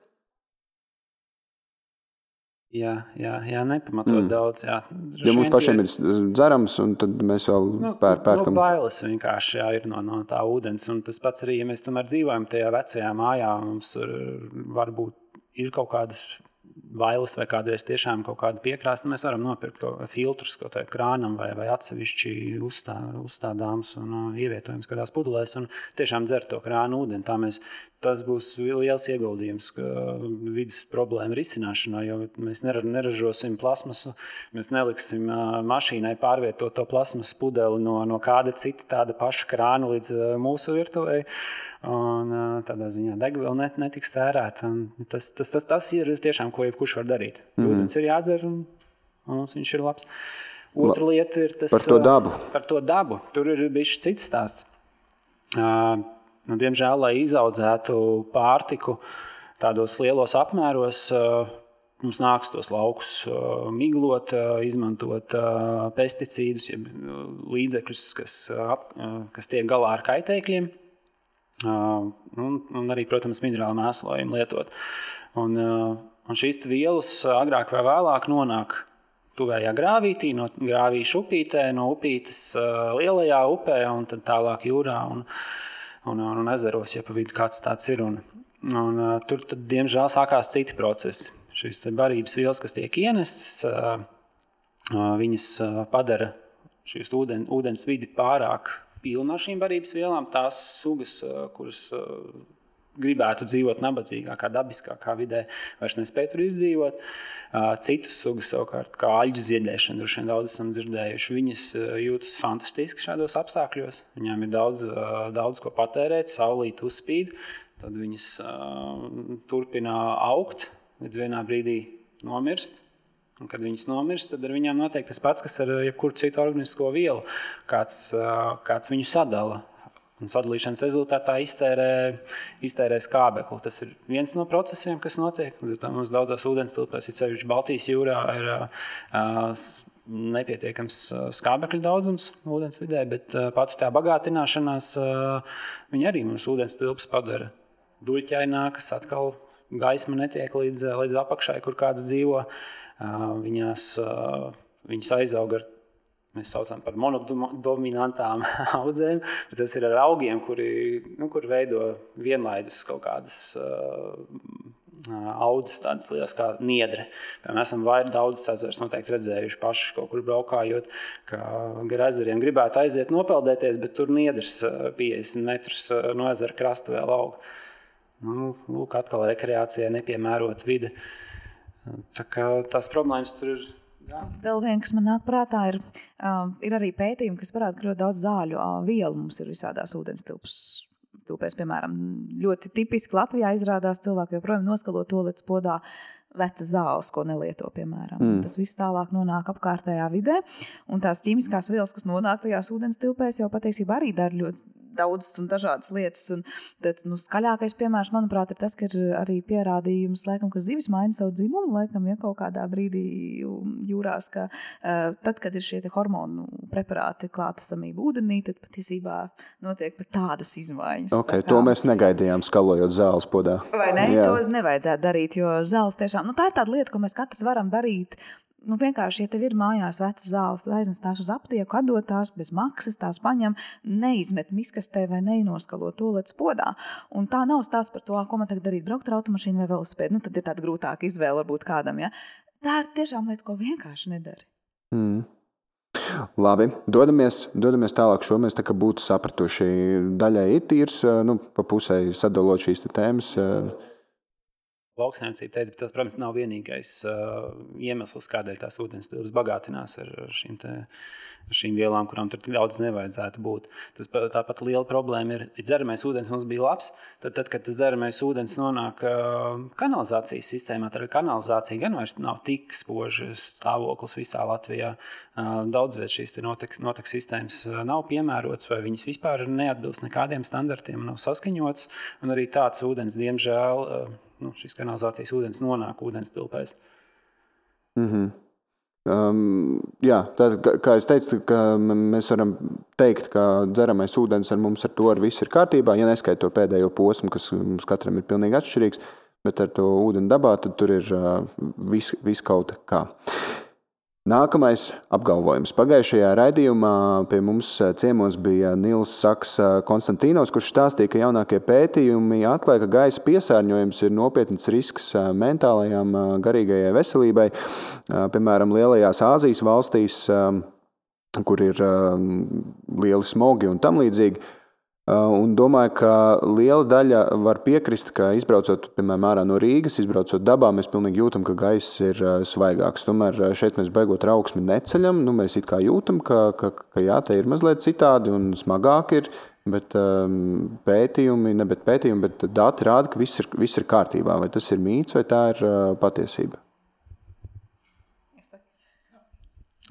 Jā, jā, jā nepamatot mm. daudz. Jā. Jo mums pašiem ir dzerams, un tad mēs vēl nu, pēr, pērkam. Nu, bailes vienkārši jā, ir no, no tā ūdens. Un tas pats arī, ja mēs tomēr dzīvojam tajā vecajā mājā, mums varbūt ir kaut kādas vailas vai kādreiz tiešām kaut kāda piekrāsta, mēs varam nopirkt filtrus kaut kādam krānam vai, vai atsevišķi uzstā, uzstādāms un uh, ievietojams kādās pudelēs un tiešām dzert to krānu ūdeni. Tā mēs, tas būs liels ieguldījums vidas problēmu risināšanā, jo mēs neražosim plasmasu, mēs neliksim uh, mašīnai pārvietot to plasmas pudeli no, no kāda cita tāda paša krāna līdz uh, mūsu virtuvei. Un, tādā ziņā degviela net, netiks tērēta. Tas, tas, tas, tas ir tiešām, ko jebkurš var darīt. Mm -hmm. Ūdens ir jādzer, un, un mums viņš ir labs. Otra lieta ir tas par to dabu. Par to dabu. Tur ir bijis cits stāsts. Uh, nu, diemžēl, lai izaudzētu pārtiku tādos lielos apmēros, uh, mums nāks tos laukus miglot, izmantot pesticīdus, jeb līdzekļus, kas, kas tiek galā ar kaitēkļiem un, un arī, protams, minerālu mēslojumu lietot. Un, un šīs vielas agrāk vai vēlāk nonāk tuvējā grāvītī, no grāvīša upītē, no upītes lielajā upē un tad tālāk jūrā un, un, un, un ezeros, ja pa vidu kāds tāds ir. Un, un, tur, tad, diemžēl, sākās citi procesi. Šīs barības vielas, kas tiek ienestas, viņas padara šīs ūdens, ūdens vidi pārāk pilna ar šīm barības vielām. Tās sugas, kuras gribētu dzīvot nabadzīgākā, dabiskākā vidē, vairs nespēja tur izdzīvot. Citas sugas, savukārt, kā aļģu ziedēšana, droši vien daudz esam dzirdējuši, viņas jūtas fantastiski šādos apstākļos. Viņām ir daudz, daudz ko patērēt, saulīt uzspīd, tad viņas turpina augt, līdz vienā brīdī nomirst. Un, kad viņas nomirst, tad ar viņiem notiek tas pats, kas ar jebkuru citu organisku vielu, kāds, kāds viņu sadala. Un sadalīšanas rezultātā iztērē, iztērē skābekli. Tas ir viens no procesiem, kas notiek. Mums daudzās ūdens tilpēs, it sevišķi Baltijas jūrā, ir uh, nepietiekams skābekļa daudzums ūdens vidē, bet uh, pati tā bagātināšanās uh, arī mums ūdens tilpes padara duļķainākas, atkal gaisma netiek līdz, līdz apakšai, kur kāds dzīvo. Uh, Viņās, viņas aizauga ar mēs saucam par monodominantām audzēm, bet tas ir ar augiem, kuri, nu, kur veido vienlaidus kaut kādas uh, audzes, tādas lielas kā niedre. Piemēram, mēs esam vairāk daudz ezerus noteikti redzējuši paši kaut kur braukājot, ka gar ezeriem gribētu aiziet nopeldēties, bet tur niedrs 50 metrus no ezera krasta vēl aug. Nu, lūk, atkal rekreācijai nepiemērot vidi. Uh, tās problēmas tur ir. Jā. Vēl viena, kas man nāk prātā, ir, uh, ir arī pētījumi, kas parāda, ka ļoti daudz zāļu uh, vielu mums ir visādās ūdens tilpes. Tūpēs, piemēram, ļoti tipiski Latvijā izrādās cilvēki joprojām noskalo to līdz podā vecas zāles, ko nelieto. Piemēram. Mm. Tas viss tālāk nonāk apkārtējā vidē, un tās ķīmiskās vielas, kas nonāk tajās ūdens tilpēs, jau patiesībā arī dara ļoti daudzas un dažādas lietas. Un tāds, nu, skaļākais piemērs, manuprāt, ir tas, ka ir arī pierādījums, laikam, ka zivis maina savu dzimumu, laikam, ja kaut kādā brīdī jūrās, ka uh, tad, kad ir šie hormonu preparāti klātesamība ūdenī, tad patiesībā notiek pat tādas izmaiņas. Okay, tā kā... To mēs negaidījām, skalojot zāles podā. Vai ne? Jā. To nevajadzētu darīt, jo zāles tiešām, nu, tā ir tāda lieta, ko mēs katrs varam darīt Nu, vienkārši, ja tev ir mājās vecas zāles, aiznes tās uz aptieku, atdot tās bez maksas, tās paņem, neizmet miskastē vai neinoskalo to līdz podā. Un tā nav stāsts par to, ko man tagad darīt, braukt ar automašīnu vai velosipēdu. Nu, tad ir tāda grūtāka izvēle varbūt kādam. Ja? Tā ir tiešām lieta, ko vienkārši nedara. Mm. Labi, dodamies, dodamies tālāk. Šo mēs tā būtu sapratuši. Daļai ir tīrs, nu, pa pusē sadalot šīs tēmas. Uh, lauksaimniecība teica, tas, protams, nav vienīgais uh, iemesls, kādēļ tās ūdens tilpes bagātinās ar, ar šīm, te, ar šīm vielām, kurām tur daudz nevajadzētu būt. Tas tāpat liela problēma ir, ja dzeramais ūdens mums bija labs, tad, tad kad dzeramais ūdens nonāk uh, kanalizācijas sistēmā, tad kanalizācija gan vairs nav tik spožs stāvoklis visā Latvijā. Uh, daudz viet šīs notek, notek sistēmas uh, nav piemērotas, vai viņas vispār neatbilst nekādiem standartiem, nav saskaņotas, un arī tāds ūdens, diemžēl, uh, nu, šīs kanalizācijas ūdens nonāk ūdens tilpēs. Mm -hmm. Um, jā, tā, kā jau teicu, mēs varam teikt, ka dzeramais ūdens ar mums ar to ar visu ir kārtībā. Ja neskaitot to pēdējo posmu, kas mums katram ir pilnīgi atšķirīgs, bet ar to ūdeni dabā tur ir uh, viss vis kaut kā. Nākamais apgalvojums. Pagājušajā raidījumā pie mums eh, ciemos bija Nils Saks eh, Konstantīnos, kurš stāstīja, ka jaunākie pētījumi atklāja, ka gaisa piesārņojums ir nopietns risks eh, mentālajām, garīgajai veselībai. Piemēram, lielajās Āzijas valstīs, kur ir lieli smogi un tam līdzīgi un domāju, ka liela daļa var piekrist, ka izbraucot piemēram, ārā no Rīgas, izbraucot dabā, mēs pilnīgi jūtam, ka gaiss ir uh, svaigāks. Tomēr uh, šeit mēs beigot trauksmi neceļam. Nu, mēs it kā jūtam, ka, ka, ka jā, te ir mazliet citādi un smagāk ir. Bet um, pētījumi, ne bet pētījumi, bet dati rāda, ka viss ir, viss ir kārtībā. Vai tas ir mīts vai tā ir uh, patiesība?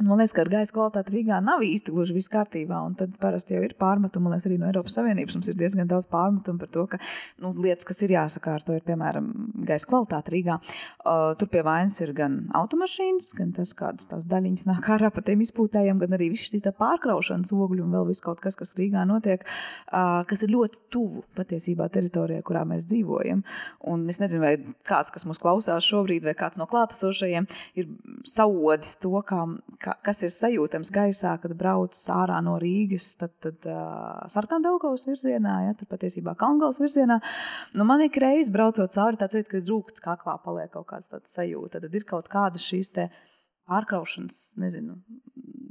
Man liekas, ka ar gaisa kvalitāti Rīgā nav īsti gluži viss kārtībā. Tad parasti jau ir pārmetumi. Liekas, arī no Eiropas Savienības mums ir diezgan daudz pārmetumu par to, ka nu, lietas, kas ir jāsakārto, ir piemēram gaisa kvalitāte Rīgā. Uh, tur pie vainas ir gan automašīnas, gan tas, kādas tās daļiņas nāk ārā pa tiem izpūtējiem, gan arī viss šī pārkraušanas ogļu un vēl viss kaut kas, kas Rīgā notiek, uh, kas ir ļoti tuvu patiesībā teritorijai, kurā mēs dzīvojam. Un es nezinu, vai kāds, kas mūs klausās šobrīd, vai kāds no klātesošajiem, ir saodis to, kā, kā ka, kas ir sajūtams gaisā, kad brauc ārā no Rīgas, tad, tad uh, sarkandaugaus virzienā, ja, tad patiesībā Kalngals virzienā. Nu, man ik reiz braucot cauri, tāds jūtas, ka rūkts kaklā paliek kaut kāds tāds sajūta. Tad ir kaut kādas šīs te pārkraušanas, nezinu,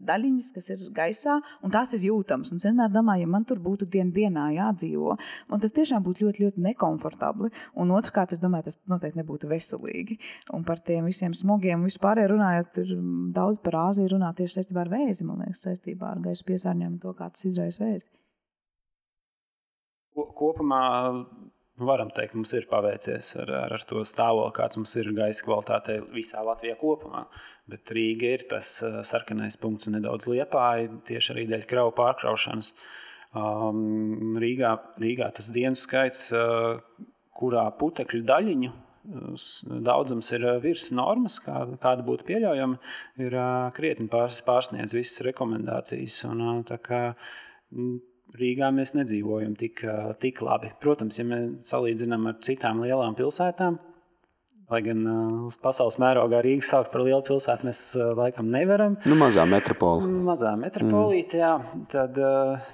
daļiņas, kas ir gaisā, un tās ir jūtamas. Un es vienmēr domāju, ja man tur būtu dien dienā jādzīvo, man tas tiešām būtu ļoti, ļoti nekomfortabli. Un otrkārt, es domāju, tas noteikti nebūtu veselīgi. Un par tiem visiem smogiem vispār runājot, ir daudz par Āziju runā tieši saistībā ar vēzi, man liekas, saistībā ar gaisa piesārņojumu, to, kā tas izraisa vēzi. Kopumā varam teikt, mums ir paveicies ar, ar, ar to stāvokli, kāds mums ir gaisa kvalitāte visā Latvijā kopumā. Bet Rīga ir tas uh, sarkanais punkts un nedaudz liepāja tieši arī dēļ kravu pārkraušanas. Um, Rīgā, Rīgā tas dienas skaits, uh, kurā putekļu daļiņu uh, daudzums ir virs normas, kā, kāda būtu pieļaujama, ir krietni pārsniedz visas rekomendācijas. Un, Rīgā mēs nedzīvojam tik, tik labi. Protams, ja mēs salīdzinām ar citām lielām pilsētām, lai gan uh, pasaules mērogā Rīgas saukt par lielu pilsētu, mēs laikam nevaram. Nu, mazā metropolē. Mazā metropolīte, mm. jā. Tad,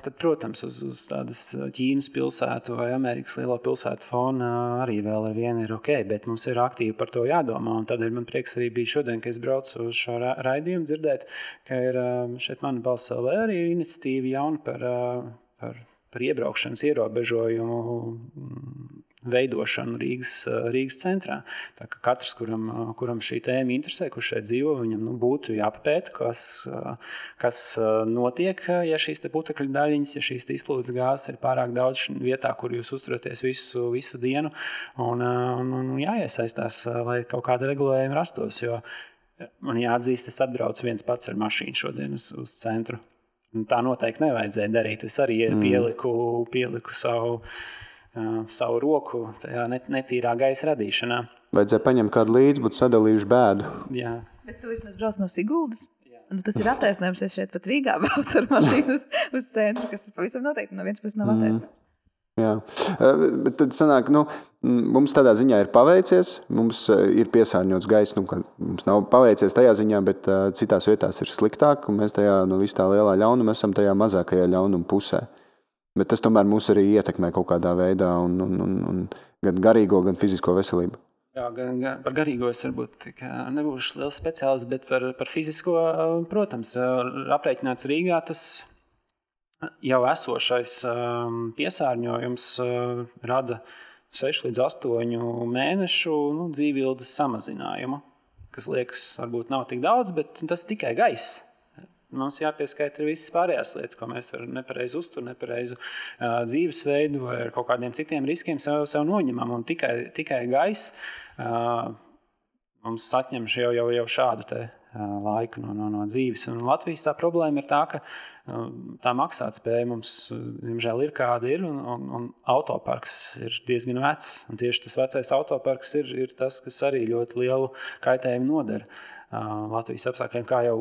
tad, protams, uz, uz tādas Ķīnas pilsētu vai Amerikas lielo pilsētu fona arī vēl ar vienu ir ok, bet mums ir aktīvi par to jādomā. Un tādēļ man prieks arī bija šodien, kad es braucu uz šo ra raidījumu dzirdēt, ka ir šeit mana balss LV arī iniciatīva jauna par par, par iebraukšanas ierobežojumu mm, veidošanu Rīgas, Rīgas centrā. Tā kā katrs, kuram, kuram šī tēma interesē, kurš šeit dzīvo, viņam nu, būtu jāpapēta, kas, kas notiek, ja šīs putekļu daļiņas, ja šīs izplūdes gāzes ir pārāk daudz vietā, kur jūs uzturaties visu, visu dienu, un, un, un jāiesaistās, lai kaut kāda regulējuma rastos. Jo man jāatzīst, es atbraucu viens pats ar mašīnu šodien uz, uz centru. Tā noteikti nevajadzēja darīt. Es arī mm. pieliku, pieliku savu, uh, savu roku tajā netīrā gaisa radīšanā. Vajadzēja paņemt kādu līdzi, būtu sadalījuši bēdu. Jā. Bet tu vismaz brauc no Siguldas. Nu, tas ir attaisnojums. Es šeit pat Rīgā braucu ar mašīnu uz, uz centru, kas pavisam noteikti no vienas puses nav attaisnojums. Mm. Jā, bet tad sanāk, nu, mums tādā ziņā ir paveicies. Mums ir piesārņots gaiss. Nu, mums nav paveicies tajā ziņā, bet citās vietās ir sliktāk. Mēs tajā no nu, visā lielā ļaunuma esam tajā mazākajā ļaunuma pusē. Bet tas tomēr mūs arī ietekmē kaut kādā veidā, un, un, un, un gan garīgo, gan fizisko veselību. Jā, gan, gan par garīgo es varbūt nebūšu liels speciālists, bet par, par fizisko, protams, aprēķināts Rīgā tas ir jau esošais um, piesārņojums uh, rada 6 līdz 8 mēnešu nu, dzīvības samazinājumu. Kas liekas, varbūt nav tik daudz, bet tas ir tikai gaiss. Mums jāpieskaita visas pārējās lietas, ko mēs ar nepareizu uzturu, nepareizu uh, dzīvesveidu vai ar kaut kādiem citiem riskiem sev, sev noņemam. Un tikai, tikai gaisa uh, mums atņem jau, jau, jau šādu te, uh, laiku no, no, no dzīves. Un Latvijas tā problēma ir tā, ka uh, tā maksātspēja mums, diemžēl, ir kāda ir, un, un, un autoparks ir diezgan vecs. Un tieši tas vecais autoparks ir, ir tas, kas arī ļoti lielu kaitējumu nodara. Uh, Latvijas apstākļiem, kā jau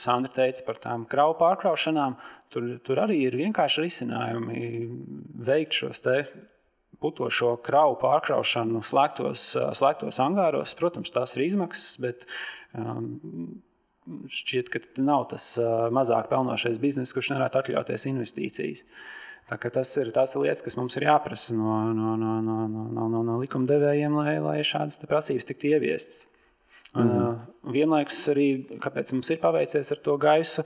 Sandra teica par tām kravu pārkraušanām, tur, tur arī ir vienkārši risinājumi veikt šos te putošo kravu pārkraušanu slēgtos, slēgtos angāros. Protams, tās ir izmaksas, bet um, šķiet, ka nav tas uh, mazāk pelnošais bizness, kurš nevarētu atļauties investīcijas. Tas ir, ir lietas, kas mums ir jāprasa no, no, no, no, no, no, no likumdevējiem, lai, lai šādas prasības tiktu ieviestas. Mm -hmm. vienlaikus arī, kāpēc mums ir paveicies ar to gaisu,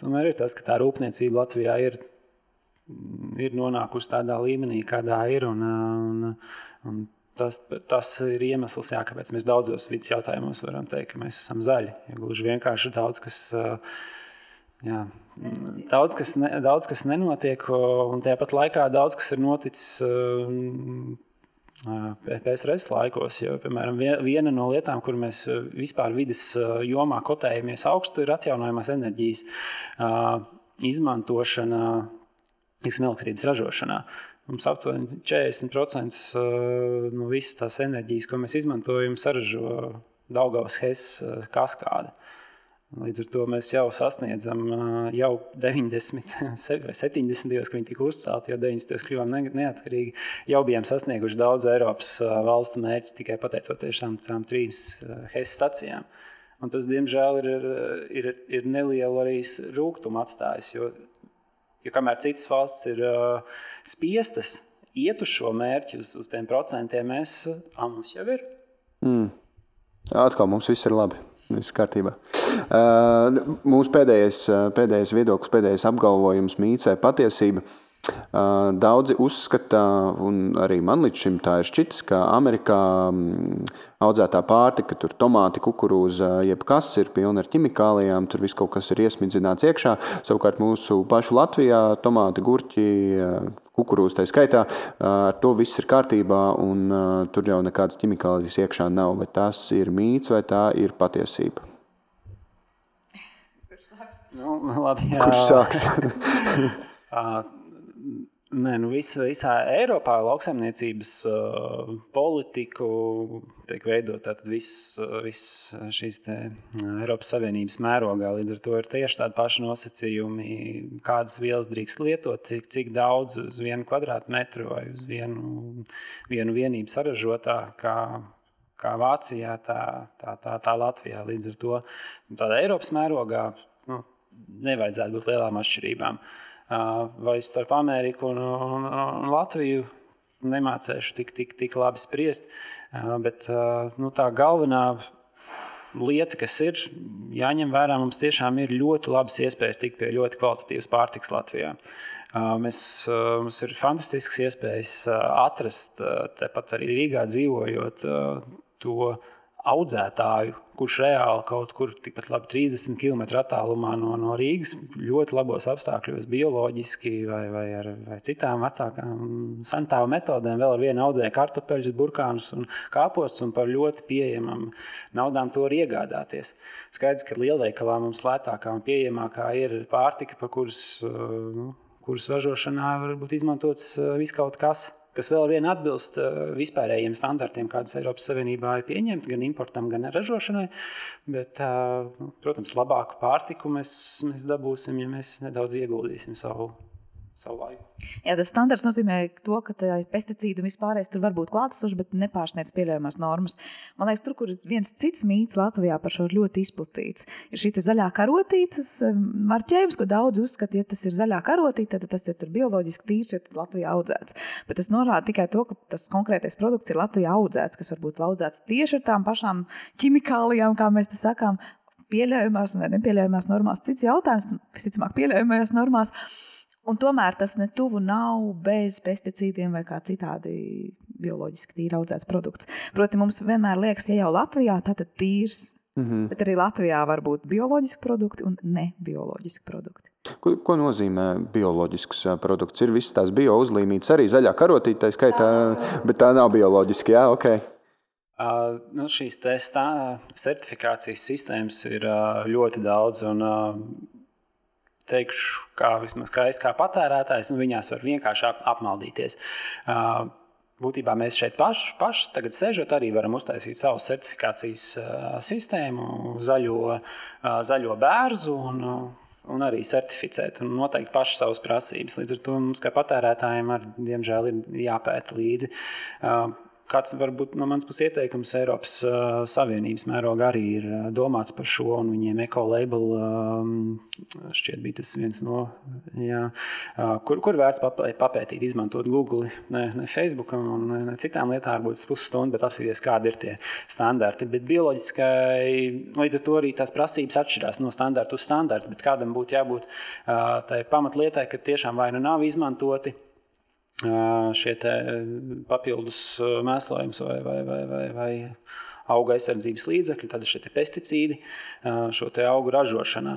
tomēr ir tas, ka tā rūpniecība Latvijā ir ir nonākusi tādā līmenī, kādā ir. Un, un, un tas, tas ir iemesls, jā, kāpēc mēs daudzos vidas jautājumos varam teikt, ka mēs esam zaļi. Ja gluži vienkārši daudz kas. Jā, daudz, kas ne, daudz kas nenotiek, un tāpat laikā daudz kas ir noticis PSRS laikos. Jo, piemēram, viena no lietām, kur mēs vispār vidas jomā kotējamies augstu, ir atjaunojamās enerģijas izmantošana tiksim, elektrības ražošanā. Mums aptuveni 40% uh, no visas tās enerģijas, ko mēs izmantojam, saražo Daugavas Hess kaskāde. Līdz ar to mēs jau sasniedzam uh, jau 90 vai 70. gados, kad viņi tika uzcelti, jau 90. kļuvām neatkarīgi. Jau bijām sasnieguši daudz Eiropas valstu mērķus tikai pateicoties tām, tām trīs Hess stacijām. Un tas, diemžēl, ir, ir, ir nelielu arī rūkumu atstājis. Jo Jo kamēr citas valsts ir uh, spiestas iet uz šo mērķi, uz, uz tiem procentiem, mēs uh, mums jau ir. Mm. Atkal mums viss ir labi. Viss kārtībā. Uh, mūsu pēdējais, pēdējais viedoklis, pēdējais apgalvojums, vai patiesība. Uh, Daudzi uzskata, un arī man līdz šim tā ir šķits, ka Amerikā audzētā pārtika, tur tomāti, kukurūza, jebkas ir pilna ar ķimikālijām, tur viss kaut kas ir iesmidzināts iekšā. Savukārt mūsu pašu Latvijā tomāti, gurķi, kukurūza tā skaitā, ar to viss ir kārtībā, un tur jau nekādas ķimikālijas iekšā nav. Vai tas ir mīts vai tā ir patiesība? Kurš sāks? Nu, labi, jā. Kurš sāks? Nē, nu visa, visā Eiropā lauksaimniecības uh, politiku tiek veidota visas vis šīs uh, Eiropas Savienības mērogā. Līdz ar to ir tieši tādi paši nosacījumi, kādas vielas drīkst lietot, cik, cik daudz uz vienu kvadrātmetru vai uz vienu, vienu vienību saražotā. Kā, kā Vācijā, tā, tā, tā, tā Latvijā. Līdz ar to tādā Eiropas mērogā nu, nevajadzētu būt lielām atšķirībām. Uh, vai starp Ameriku un, un, un Latviju nemācīšu tik, tik, tik labi spriest. Bet nu, tā galvenā lieta, kas ir jāņem vērā, mums tiešām ir ļoti labas iespējas tikt pie ļoti kvalitatīvas pārtiks Latvijā. Mēs, mums ir fantastisks iespējas atrast, tepat arī Rīgā dzīvojot, to audzētāju, kurš reāli kaut kur tikpat labi 30 km attālumā no, no Rīgas, ļoti labos apstākļos, bioloģiski vai, vai ar vai citām vecākām sentāvu metodēm, vēl ar vienu audzēju kartupeļus, burkānus un kāpostus, un par ļoti pieejamām naudām to var iegādāties. Skaidrs, ka lielveikalā mums lētākā un pieejamākā ir pārtika, pa kuras, nu, kuras ražošanā var būt izmantots viskaut kas kas vēl vien atbilst uh, vispārējiem standartiem, kādas Eiropas Savienībā ir pieņemti gan importam, gan ražošanai. Bet, uh, nu, protams, labāku pārtiku mēs, mēs dabūsim, ja mēs nedaudz ieguldīsim savu savu laiku. Jā, tas standarts nozīmē to, ka pesticīdu un vispārējais tur var būt klātesošs, bet nepārsniedz pieļaujamās normas. Man liekas, tur, kur ir viens cits mīts Latvijā par šo ļoti izplatīts, ir šī zaļā karotītes marķējums, ko daudz uzskata, ja tas ir zaļā karotīte, tad tas ir bioloģiski tīrs, jo tas Latvijā audzēts. Bet tas norāda tikai to, ka tas konkrētais produkts ir Latvijā audzēts, kas varbūt audzēts tieši ar tām pašām ķimikālijām, kā mēs te sakām, pieļaujamās un nepieļaujamās normās. Cits jautājums, visticamāk, pieļaujamajās normās. Un tomēr tas ne tuvu nav bez pesticīdiem vai kā citādi bioloģiski tīri audzēts produkts. Proti, mums vienmēr liekas, ja jau Latvijā, tad tīrs. Mm -hmm. Bet arī Latvijā var būt bioloģiski produkti un nebioloģiski produkti. Ko, ko nozīmē bioloģisks produkts? Ir visas tās bio uzlīmītas, arī zaļā karotīte, skaitā, bet tā nav bioloģiski. Jā, okay. Uh, nu, šīs tā, certifikācijas sistēmas ir uh, ļoti daudz. Un, uh, teikšu, kā vismaz kā es kā patērētājs, un viņās var vienkārši ap, apmaldīties. Uh, būtībā mēs šeit paši, paši tagad sēžot, arī varam uztaisīt savu certifikācijas uh, sistēmu, zaļo, uh, zaļo bērzu. Un, Un arī certificēt, un noteikti paši savas prasības. Līdz ar to mums, kā patērētājiem, ar, diemžēl ir jāpēta līdzi. Uh, Kāds varbūt no manas puses ieteikums Eiropas uh, Savienības mērogā arī ir uh, domāts par šo, un viņiem ekolabel um, šķiet bija tas viens no, jā, uh, kur, kur vērts papētīt, izmantot Google, ne, ne Facebook un ne citām lietām, varbūt pusstundu, bet apskatīties, kādi ir tie standarti. Bet bioloģiskai, līdz ar to arī tās prasības atšķirās no standarta uz standartu, bet kādam būtu jābūt uh, tai pamatlietai, ka tiešām vai nu nav izmantoti šie papildus mēslojums vai, vai, vai, vai, vai auga aizsardzības līdzekļi, tad šie pesticīdi šo augu ražošanā.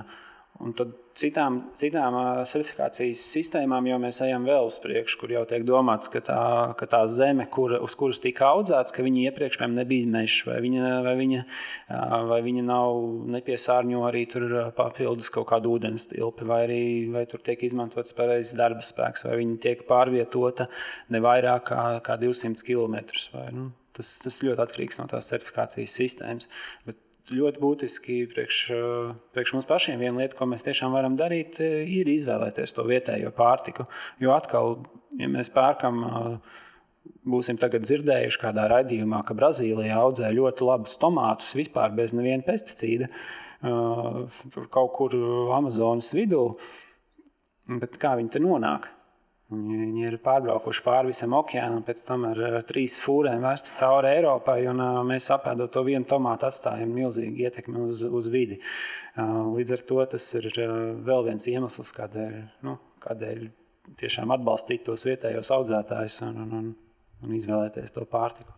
Un tad citām, citām certifikācijas sistēmām jau mēs ejam vēl uz priekšu, kur jau tiek domāts, ka tā, ka tā zeme, kur, uz kuras tika audzēts, ka viņa iepriekš nebija mežs, vai viņa, vai, viņa, vai viņa nav nepiesārņo arī papildus kaut kādu ūdens tilpi, vai arī vai tur tiek izmantots pareizs darba spēks, vai viņa tiek pārvietota ne vairāk kā, kā 200 km. Vai, nu, tas, tas ļoti atkarīgs no tās certifikācijas sistēmas. Bet ļoti būtiski priekš, priekš mums pašiem. Viena lieta, ko mēs tiešām varam darīt, ir izvēlēties to vietējo pārtiku. Jo atkal, ja mēs pērkam, būsim dzirdējuši kādā raidījumā, ka Brazīlijā audzē ļoti labus tomātus vispār bez neviena pesticīda. Tur kaut kur Amazonas vidū. Bet kā viņi tur nonāk? Viņi, viņi ir pārbraukuši pāri visam okeānam, pēc tam ar, ar trīs fūrēm vēsti cauri Eiropai. Un, uh, mēs apēdot to vienu tomātu, atstājam milzīgu ietekmi uz, uz vidi. Uh, līdz ar to tas ir uh, vēl viens iemesls, kādēļ, nu, kādēļ tiešām atbalstīt tos vietējos audzētājus un, un, un, un izvēlēties to pārtiku.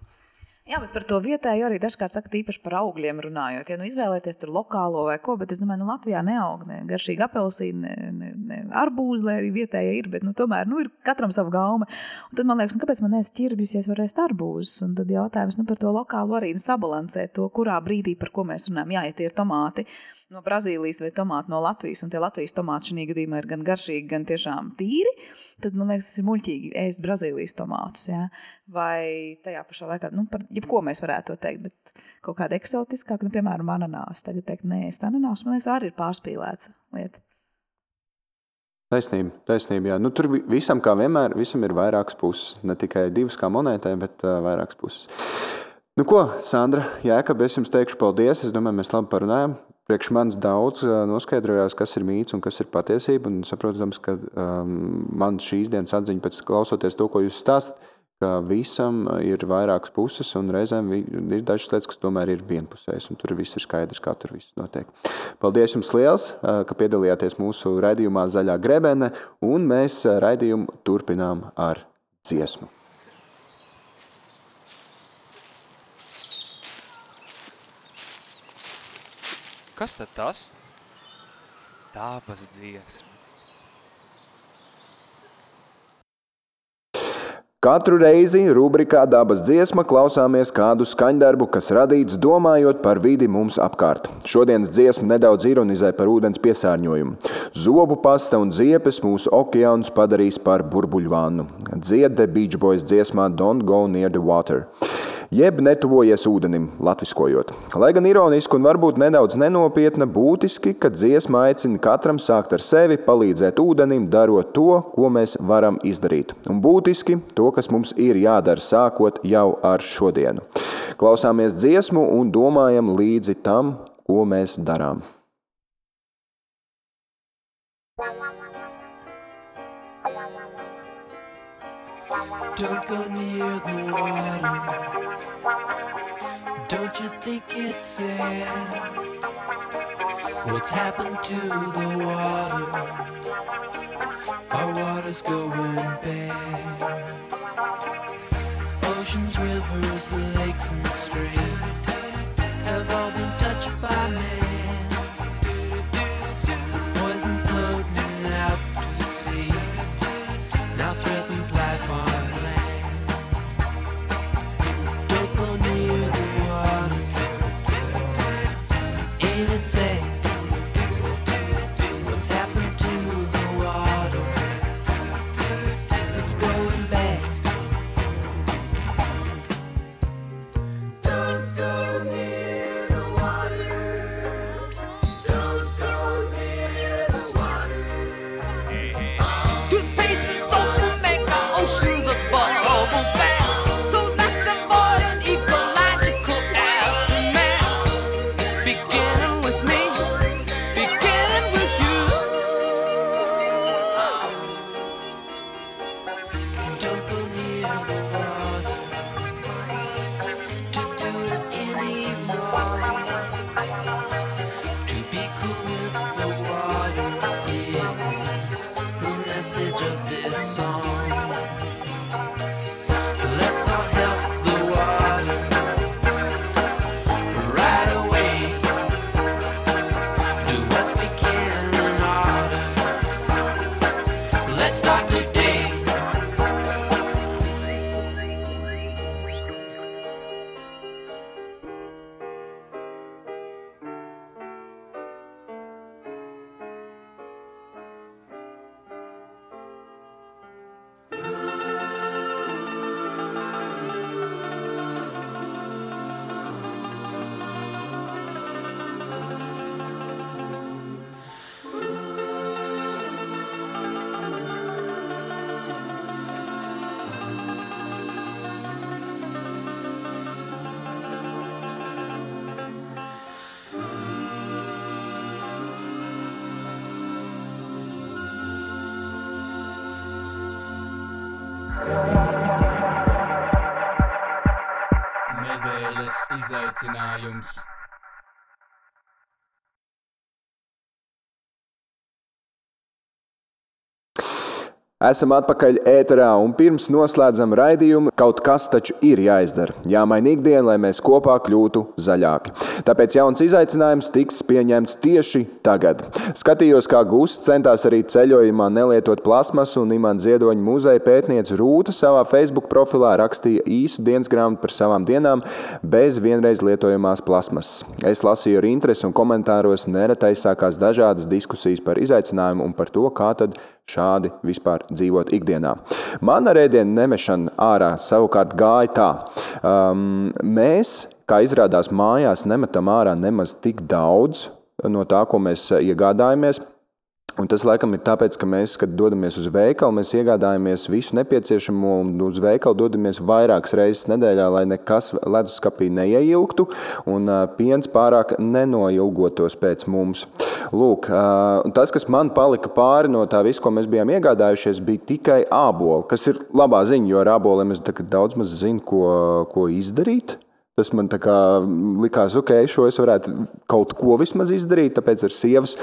Jā, bet par to vietēju arī dažkārt saka, īpaši par augļiem runājot. Ja nu izvēlēties tur lokālo vai ko, bet es domāju, nu Latvijā neaug ne garšīgi apelsīni, ne, ne, ne arbūzi, lai arī vietējie ir, bet nu, tomēr nu, ir katram sava gauma. Un tad man liekas, nu, kāpēc man neesmu ķirbjus, ja es varu ēst arbūzus? Un tad jautājums nu, par to lokālo arī nu, sabalansēt to, kurā brīdī par ko mēs runājam. Jā, ja tie ir tomāti no Brazīlijas vai tomāti no Latvijas, un tie Latvijas tomāti šī gadījumā ir gan garšīgi, gan tiešām tīri, tad man liekas, tas ir muļķīgi ēst Brazīlijas tomātus. Ja? Vai tajā pašā laikā, nu, par jebko mēs varētu to teikt, bet kaut kāda eksotiskāka, nu, piemēram, ananās. Tagad teikt, nē, es ananās, man liekas, arī ir pārspīlēta lieta. Taisnība, taisnība. Jā. Nu, tur visam, kā vienmēr, visam ir vairākas puses. Ne tikai divas kā monētai, bet uh, vairākas puses. Nu, ko, Sandra, Jēkab, es jums teikšu paldies. Es domāju, mēs labi parunājam priekš manis daudz noskaidrojās, kas ir mīts un kas ir patiesība. Un saprotams, ka um, man šīs dienas atziņa pēc klausoties to, ko jūs stāstāt, ka visam ir vairākas puses un reizēm ir dažas lietas, kas tomēr ir vienpusējas. Tur viss ir skaidrs, kā tur viss notiek. Paldies jums liels, ka piedalījāties mūsu raidījumā Zaļā grebene, un mēs raidījumu turpinām ar dziesmu. Kas tad tas? Tāpas dziesma. Katru reizi rubrikā Dabas dziesma klausāmies kādu skaņdarbu, kas radīts domājot par vidi mums apkārt. Šodienas dziesma nedaudz ironizē par ūdens piesārņojumu. Zobu pasta un ziepes mūsu okeānus padarīs par burbuļvānu. Dzied The Beach Boys dziesmā Don't Go Near the Water jeb netuvojies ūdenim, latviskojot. Lai gan ironiski un varbūt nedaudz nenopietna, būtiski, ka dziesma aicina katram sākt ar sevi, palīdzēt ūdenim, darot to, ko mēs varam izdarīt. Un būtiski to, kas mums ir jādara sākot jau ar šodienu. Klausāmies dziesmu un domājam līdzi tam, ko mēs darām. Don't go near the water. You think it's sad? What's happened to the water? Our water's going bad. Oceans, rivers, lakes, and streams have all been touched by man. Poison floating out to sea now threatens life on. would say. Izaicinājums. Esam atpakaļ ēterā, un pirms noslēdzam raidījumu, kaut kas taču ir jāizdara. Jāmaina ikdiena, lai mēs kopā kļūtu zaļāki. Tāpēc jauns izaicinājums tiks pieņemts tieši tagad. Skatījos, kā Gusts centās arī ceļojumā nelietot plasmasu, un Imants Ziedoņa muzeja pētniece Rūta savā Facebook profilā rakstīja īsu dienas grāmatu par savām dienām bez vienreiz lietojamās plasmasas. Es lasīju ar interesi, un komentāros neretai sākās dažādas diskusijas par izaicinājumu un par to, kā tad šādi vispār dzīvot ikdienā. Mana rēdienu nemešana ārā savukārt gāja tā. Um, mēs, kā izrādās, mājās nemetam ārā nemaz tik daudz no tā, ko mēs iegādājamies. Un tas laikam ir tāpēc, ka mēs, kad dodamies uz veikalu, mēs iegādājamies visu nepieciešamo un uz veikalu dodamies vairākas reizes nedēļā, lai nekas leduskapī neieilgtu un piens pārāk nenoilgotos pēc mums. Lūk, tas, kas man palika pāri no tā visa, ko mēs bijām iegādājušies, bija tikai āboli, kas ir labā ziņa, jo ar āboliem es daudz maz zinu, ko, ko izdarīt. Tas man likās, ok, šo es varētu kaut ko vismaz izdarīt. Tāpēc ar sievas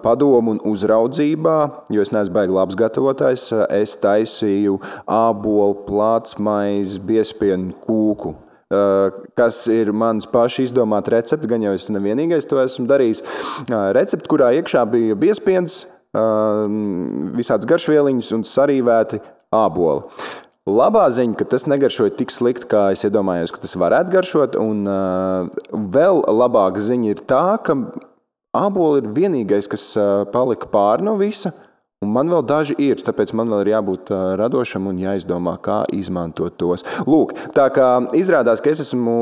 padomu un uzraudzībā, jo es neesmu baigi labs gatavotājs, es taisīju ābolu, plātsmaizi, biespienu kūku. kas ir mans paša izdomāta recepte, gan jau es nevienīgais to esmu darījis. Recepte, kurā iekšā bija biespiens, visādas garšvieliņas un sarīvēti āboli. Labā ziņa, ka tas negaršoja tik slikti, kā es iedomājos, ka tas varētu garšot. Un uh, vēl labāka ziņa ir tā, ka āboli ir vienīgais, kas uh, palika pāri no visa. Uh, Un man vēl daži ir, tāpēc man vēl ir jābūt radošam un jāizdomā, kā izmantot tos. Lūk, tā kā izrādās, ka es esmu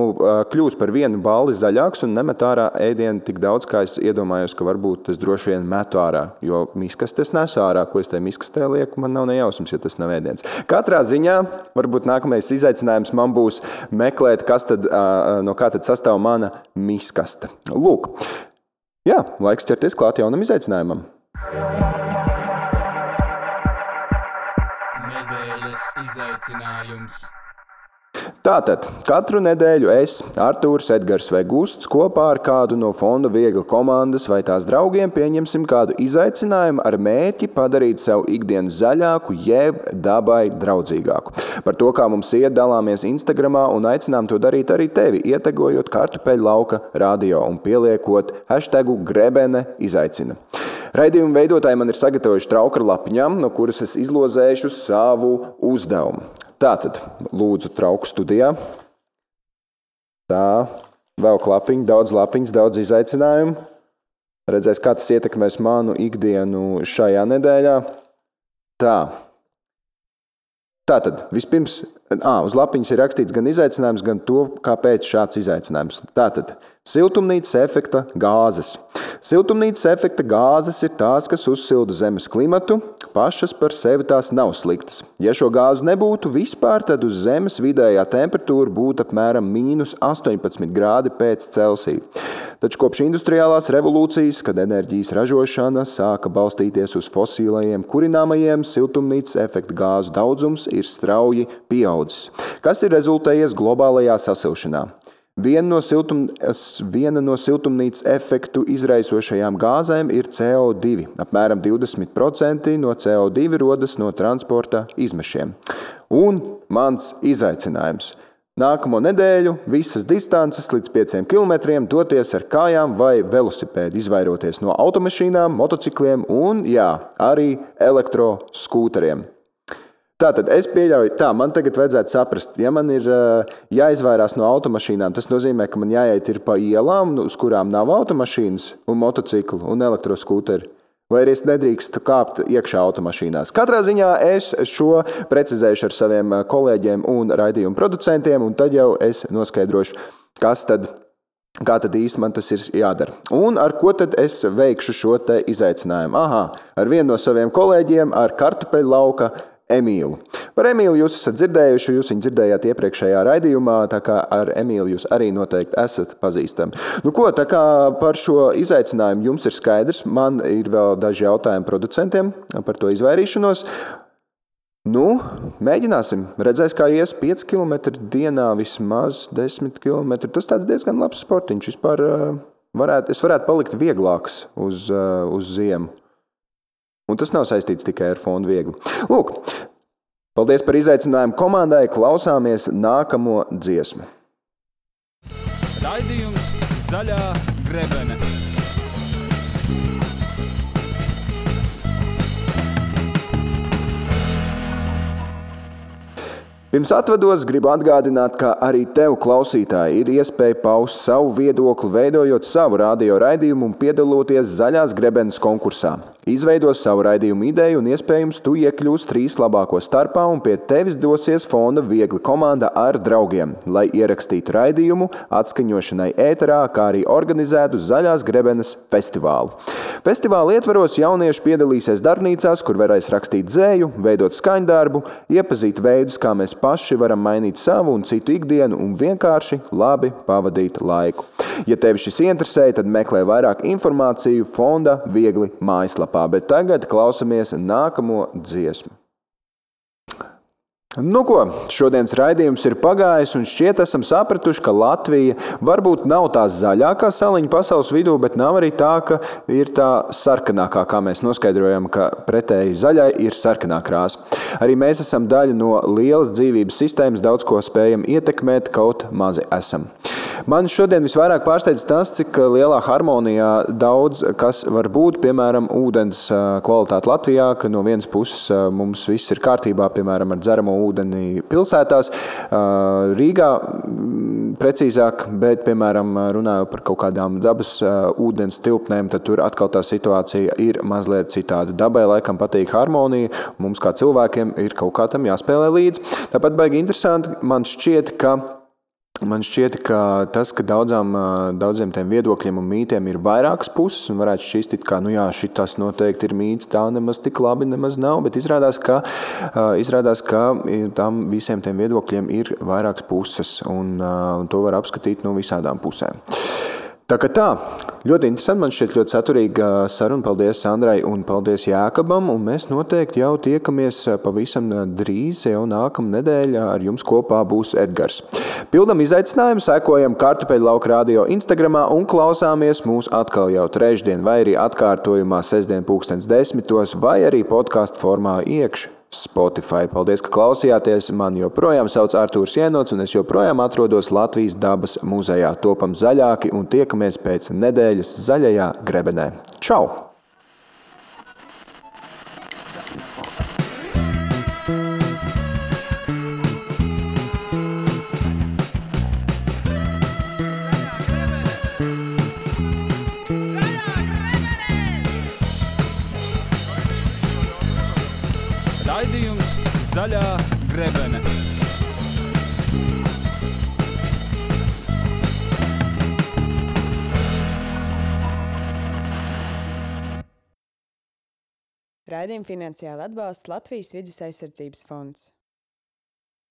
kļuvis par vienu balli zaļāks un nemet ārā ēdienu tik daudz, kā es iedomājos, ka varbūt es droši vien metu ārā. Jo miskastes nes ārā, ko es tajā miskastē lieku, man nav nejausmas, ja tas nav ēdiens. Katrā ziņā, varbūt nākamais izaicinājums man būs meklēt, kas tad, no kā tad sastāv mana miskaste. Lūk, jā, laiks ķerties klāt jaunam izaicinājumam. Izaicinājums. Tātad katru nedēļu es, Arthurs, Edgars vai Gusts kopā ar kādu no fonda viegla komandas vai tās draugiem pieņemsim kādu izaicinājumu ar mērķi padarīt savu ikdienu zaļāku, jeb dabai draudzīgāku. Par to, kā mums iet, dalāmies Instagram un aicinām to darīt arī tevi, ietegojot kartupeļu lauka radio un pieliekot hashtagu grebene izaicina. Raidījuma veidotāji man ir sagatavojuši trauku ar lapiņām, no kuras es izlozēšu savu uzdevumu. Tātad, lūdzu, trauku studijā. Tā, vēl klapiņi, daudz lapiņas, daudz izaicinājumu. Redzēs, kā tas ietekmēs manu ikdienu šajā nedēļā. Tā. Tātad, vispirms, à, uz lapiņas ir rakstīts gan izaicinājums, gan to, kāpēc šāds izaicinājums. Tātad, siltumnīcas efekta gāzes. Siltumnīcas efekta gāzes ir tās, kas uzsilda Zemes klimatu. Pašas par sevi tās nav sliktas. Ja šo gāzu nebūtu vispār, tad uz Zemes vidējā temperatūra būtu apmēram mīnus 18 grādi pēc Celsija. Taču kopš industriālās revolūcijas, kad enerģijas ražošana sāka balstīties uz fosilajiem kurināmajiem, siltumnīcas efekta gāzu daudzums ir strauji pieaudzis, kas ir rezultējies globālajā sasilšanā. Viena no, siltum, viena no siltumnīcas efektu izraisošajām gāzēm ir CO2. Apmēram 20% no CO2 rodas no transporta izmešiem. Un mans izaicinājums. Nākamo nedēļu visas distances līdz 5 km doties ar kājām vai velosipēdu, izvairoties no automašīnām, motocikliem un, jā, arī elektroskūteriem. Tātad es pieļauju, tā man tagad vajadzētu saprast, ja man ir uh, jāizvairās no automašīnām, tas nozīmē, ka man jāiet pa ielām, uz kurām nav automašīnas, un motociklu un elektroskūteri. Vai arī es nedrīkstu kāpt iekšā automašīnās. Katrā ziņā es šo precizēšu ar saviem kolēģiem un raidījumu producentiem, un tad jau es noskaidrošu, kas tad Kā tad īsti man tas ir jādara? Un ar ko tad es veikšu šo izaicinājumu? Aha, ar vienu no saviem kolēģiem, ar kartupeļu lauka Emīlu. Par Emīlu jūs esat dzirdējuši, jūs viņu dzirdējāt iepriekšējā raidījumā, tā kā ar Emīlu jūs arī noteikti esat pazīstami. Nu, ko, tā kā par šo izaicinājumu jums ir skaidrs, man ir vēl daži jautājumi producentiem par to izvairīšanos. Nu, mēģināsim. Redzēs, kā ies 5 km dienā, vismaz 10 km. Tas diezgan labs sportiņš. Vispār, varētu, es varētu palikt vieglāks uz, uz ziemu. Un tas nav saistīts tikai ar fondu viegli. Lūk, paldies par izaicinājumu komandai. Klausāmies nākamo dziesmu. Raidījums Zaļā grebene. Pirms atvados, gribu atgādināt, ka arī tev, klausītāji, ir iespēja paust savu viedokli, veidojot savu radio raidījumu un piedaloties zaļās grebenes konkursā. Izveido savu raidījumu ideju, un iespējams, tu iekļūsi trīs labāko starpā, un pie tevis dosies fonda viegli komanda ar draugiem, lai ierakstītu raidījumu, atskaņošanai ēterā, kā arī organizētu zaļās grebenes festivālu. Festivāla ietvaros jaunieši piedalīsies darbnīcās, kur varēs rakstīt dzēju, veidot skaņdarbu, iepazīt veidus, kā mēs paši varam mainīt savu un citu ikdienu un vienkārši labi pavadīt laiku. Ja tevi šis interesē, tad meklē vairāk informāciju fonda viegli mājaslapā. Bet tagad klausamies nākamo dziesmu. Nu, ko, šodienas raidījums ir pagājis, un šķiet, esam sapratuši, ka Latvija varbūt nav tā zaļākā saliņa pasaules vidū, bet nav arī tā, ka ir tā sarkanākā, kā mēs noskaidrojam, ka pretēji zaļai ir sarkanā krāsa. Arī mēs esam daļa no lielas dzīvības sistēmas, daudz ko spējam ietekmēt, kaut mazi esam. Man šodien visvairāk pārsteidz tas, cik lielā harmonijā daudz kas var būt. Piemēram, ūdens kvalitāte Latvijā, ka no vienas puses mums viss ir kārtībā, piemēram, ar dzeramo ūdeni pilsētās. Rīgā precīzāk, bet, piemēram, runājot par kaut kādām dabas ūdens tilpnēm, tad tur atkal tā situācija ir mazliet citāda. Dabai laikam patīk harmonija, mums kā cilvēkiem ir kaut kā tam jāspēlē līdzi. Tāpat baigi interesanti man šķiet, ka Man šķiet, ka tas, ka daudzām, daudziem tiem viedokļiem un mītiem ir vairākas puses, un varētu šķist, ka nu jā, šis noteikti ir mīts, tā nemaz tik labi nemaz nav. Bet izrādās, ka, izrādās, ka tam visiem tiem viedokļiem ir vairākas puses, un, un to var apskatīt no visādām pusēm. Tā kā tā, ļoti interesanti, man šķiet ļoti saturīga saruna. Paldies Sandrai un paldies Jākabam. Un mēs noteikti jau tiekamies pavisam drīz, jau nākamā nedēļa ar jums kopā būs Edgars. Pildam izaicinājumu, sekojam kartupeļu lauka radio Instagram un klausāmies mūs atkal jau trešdien vai arī atkārtojumā sestdien pūkstens desmitos vai arī podkāstu formā iekšā. Spotify. Paldies, ka klausījāties. Man joprojām sauc Artūrs Jenots, un es joprojām atrodos Latvijas dabas muzejā. Topam zaļāki un tiekamies pēc nedēļas zaļajā grebenē. Čau! Zaļā grebene. Raidījumu finansiāli atbalsta Latvijas vidus aizsardzības fonds.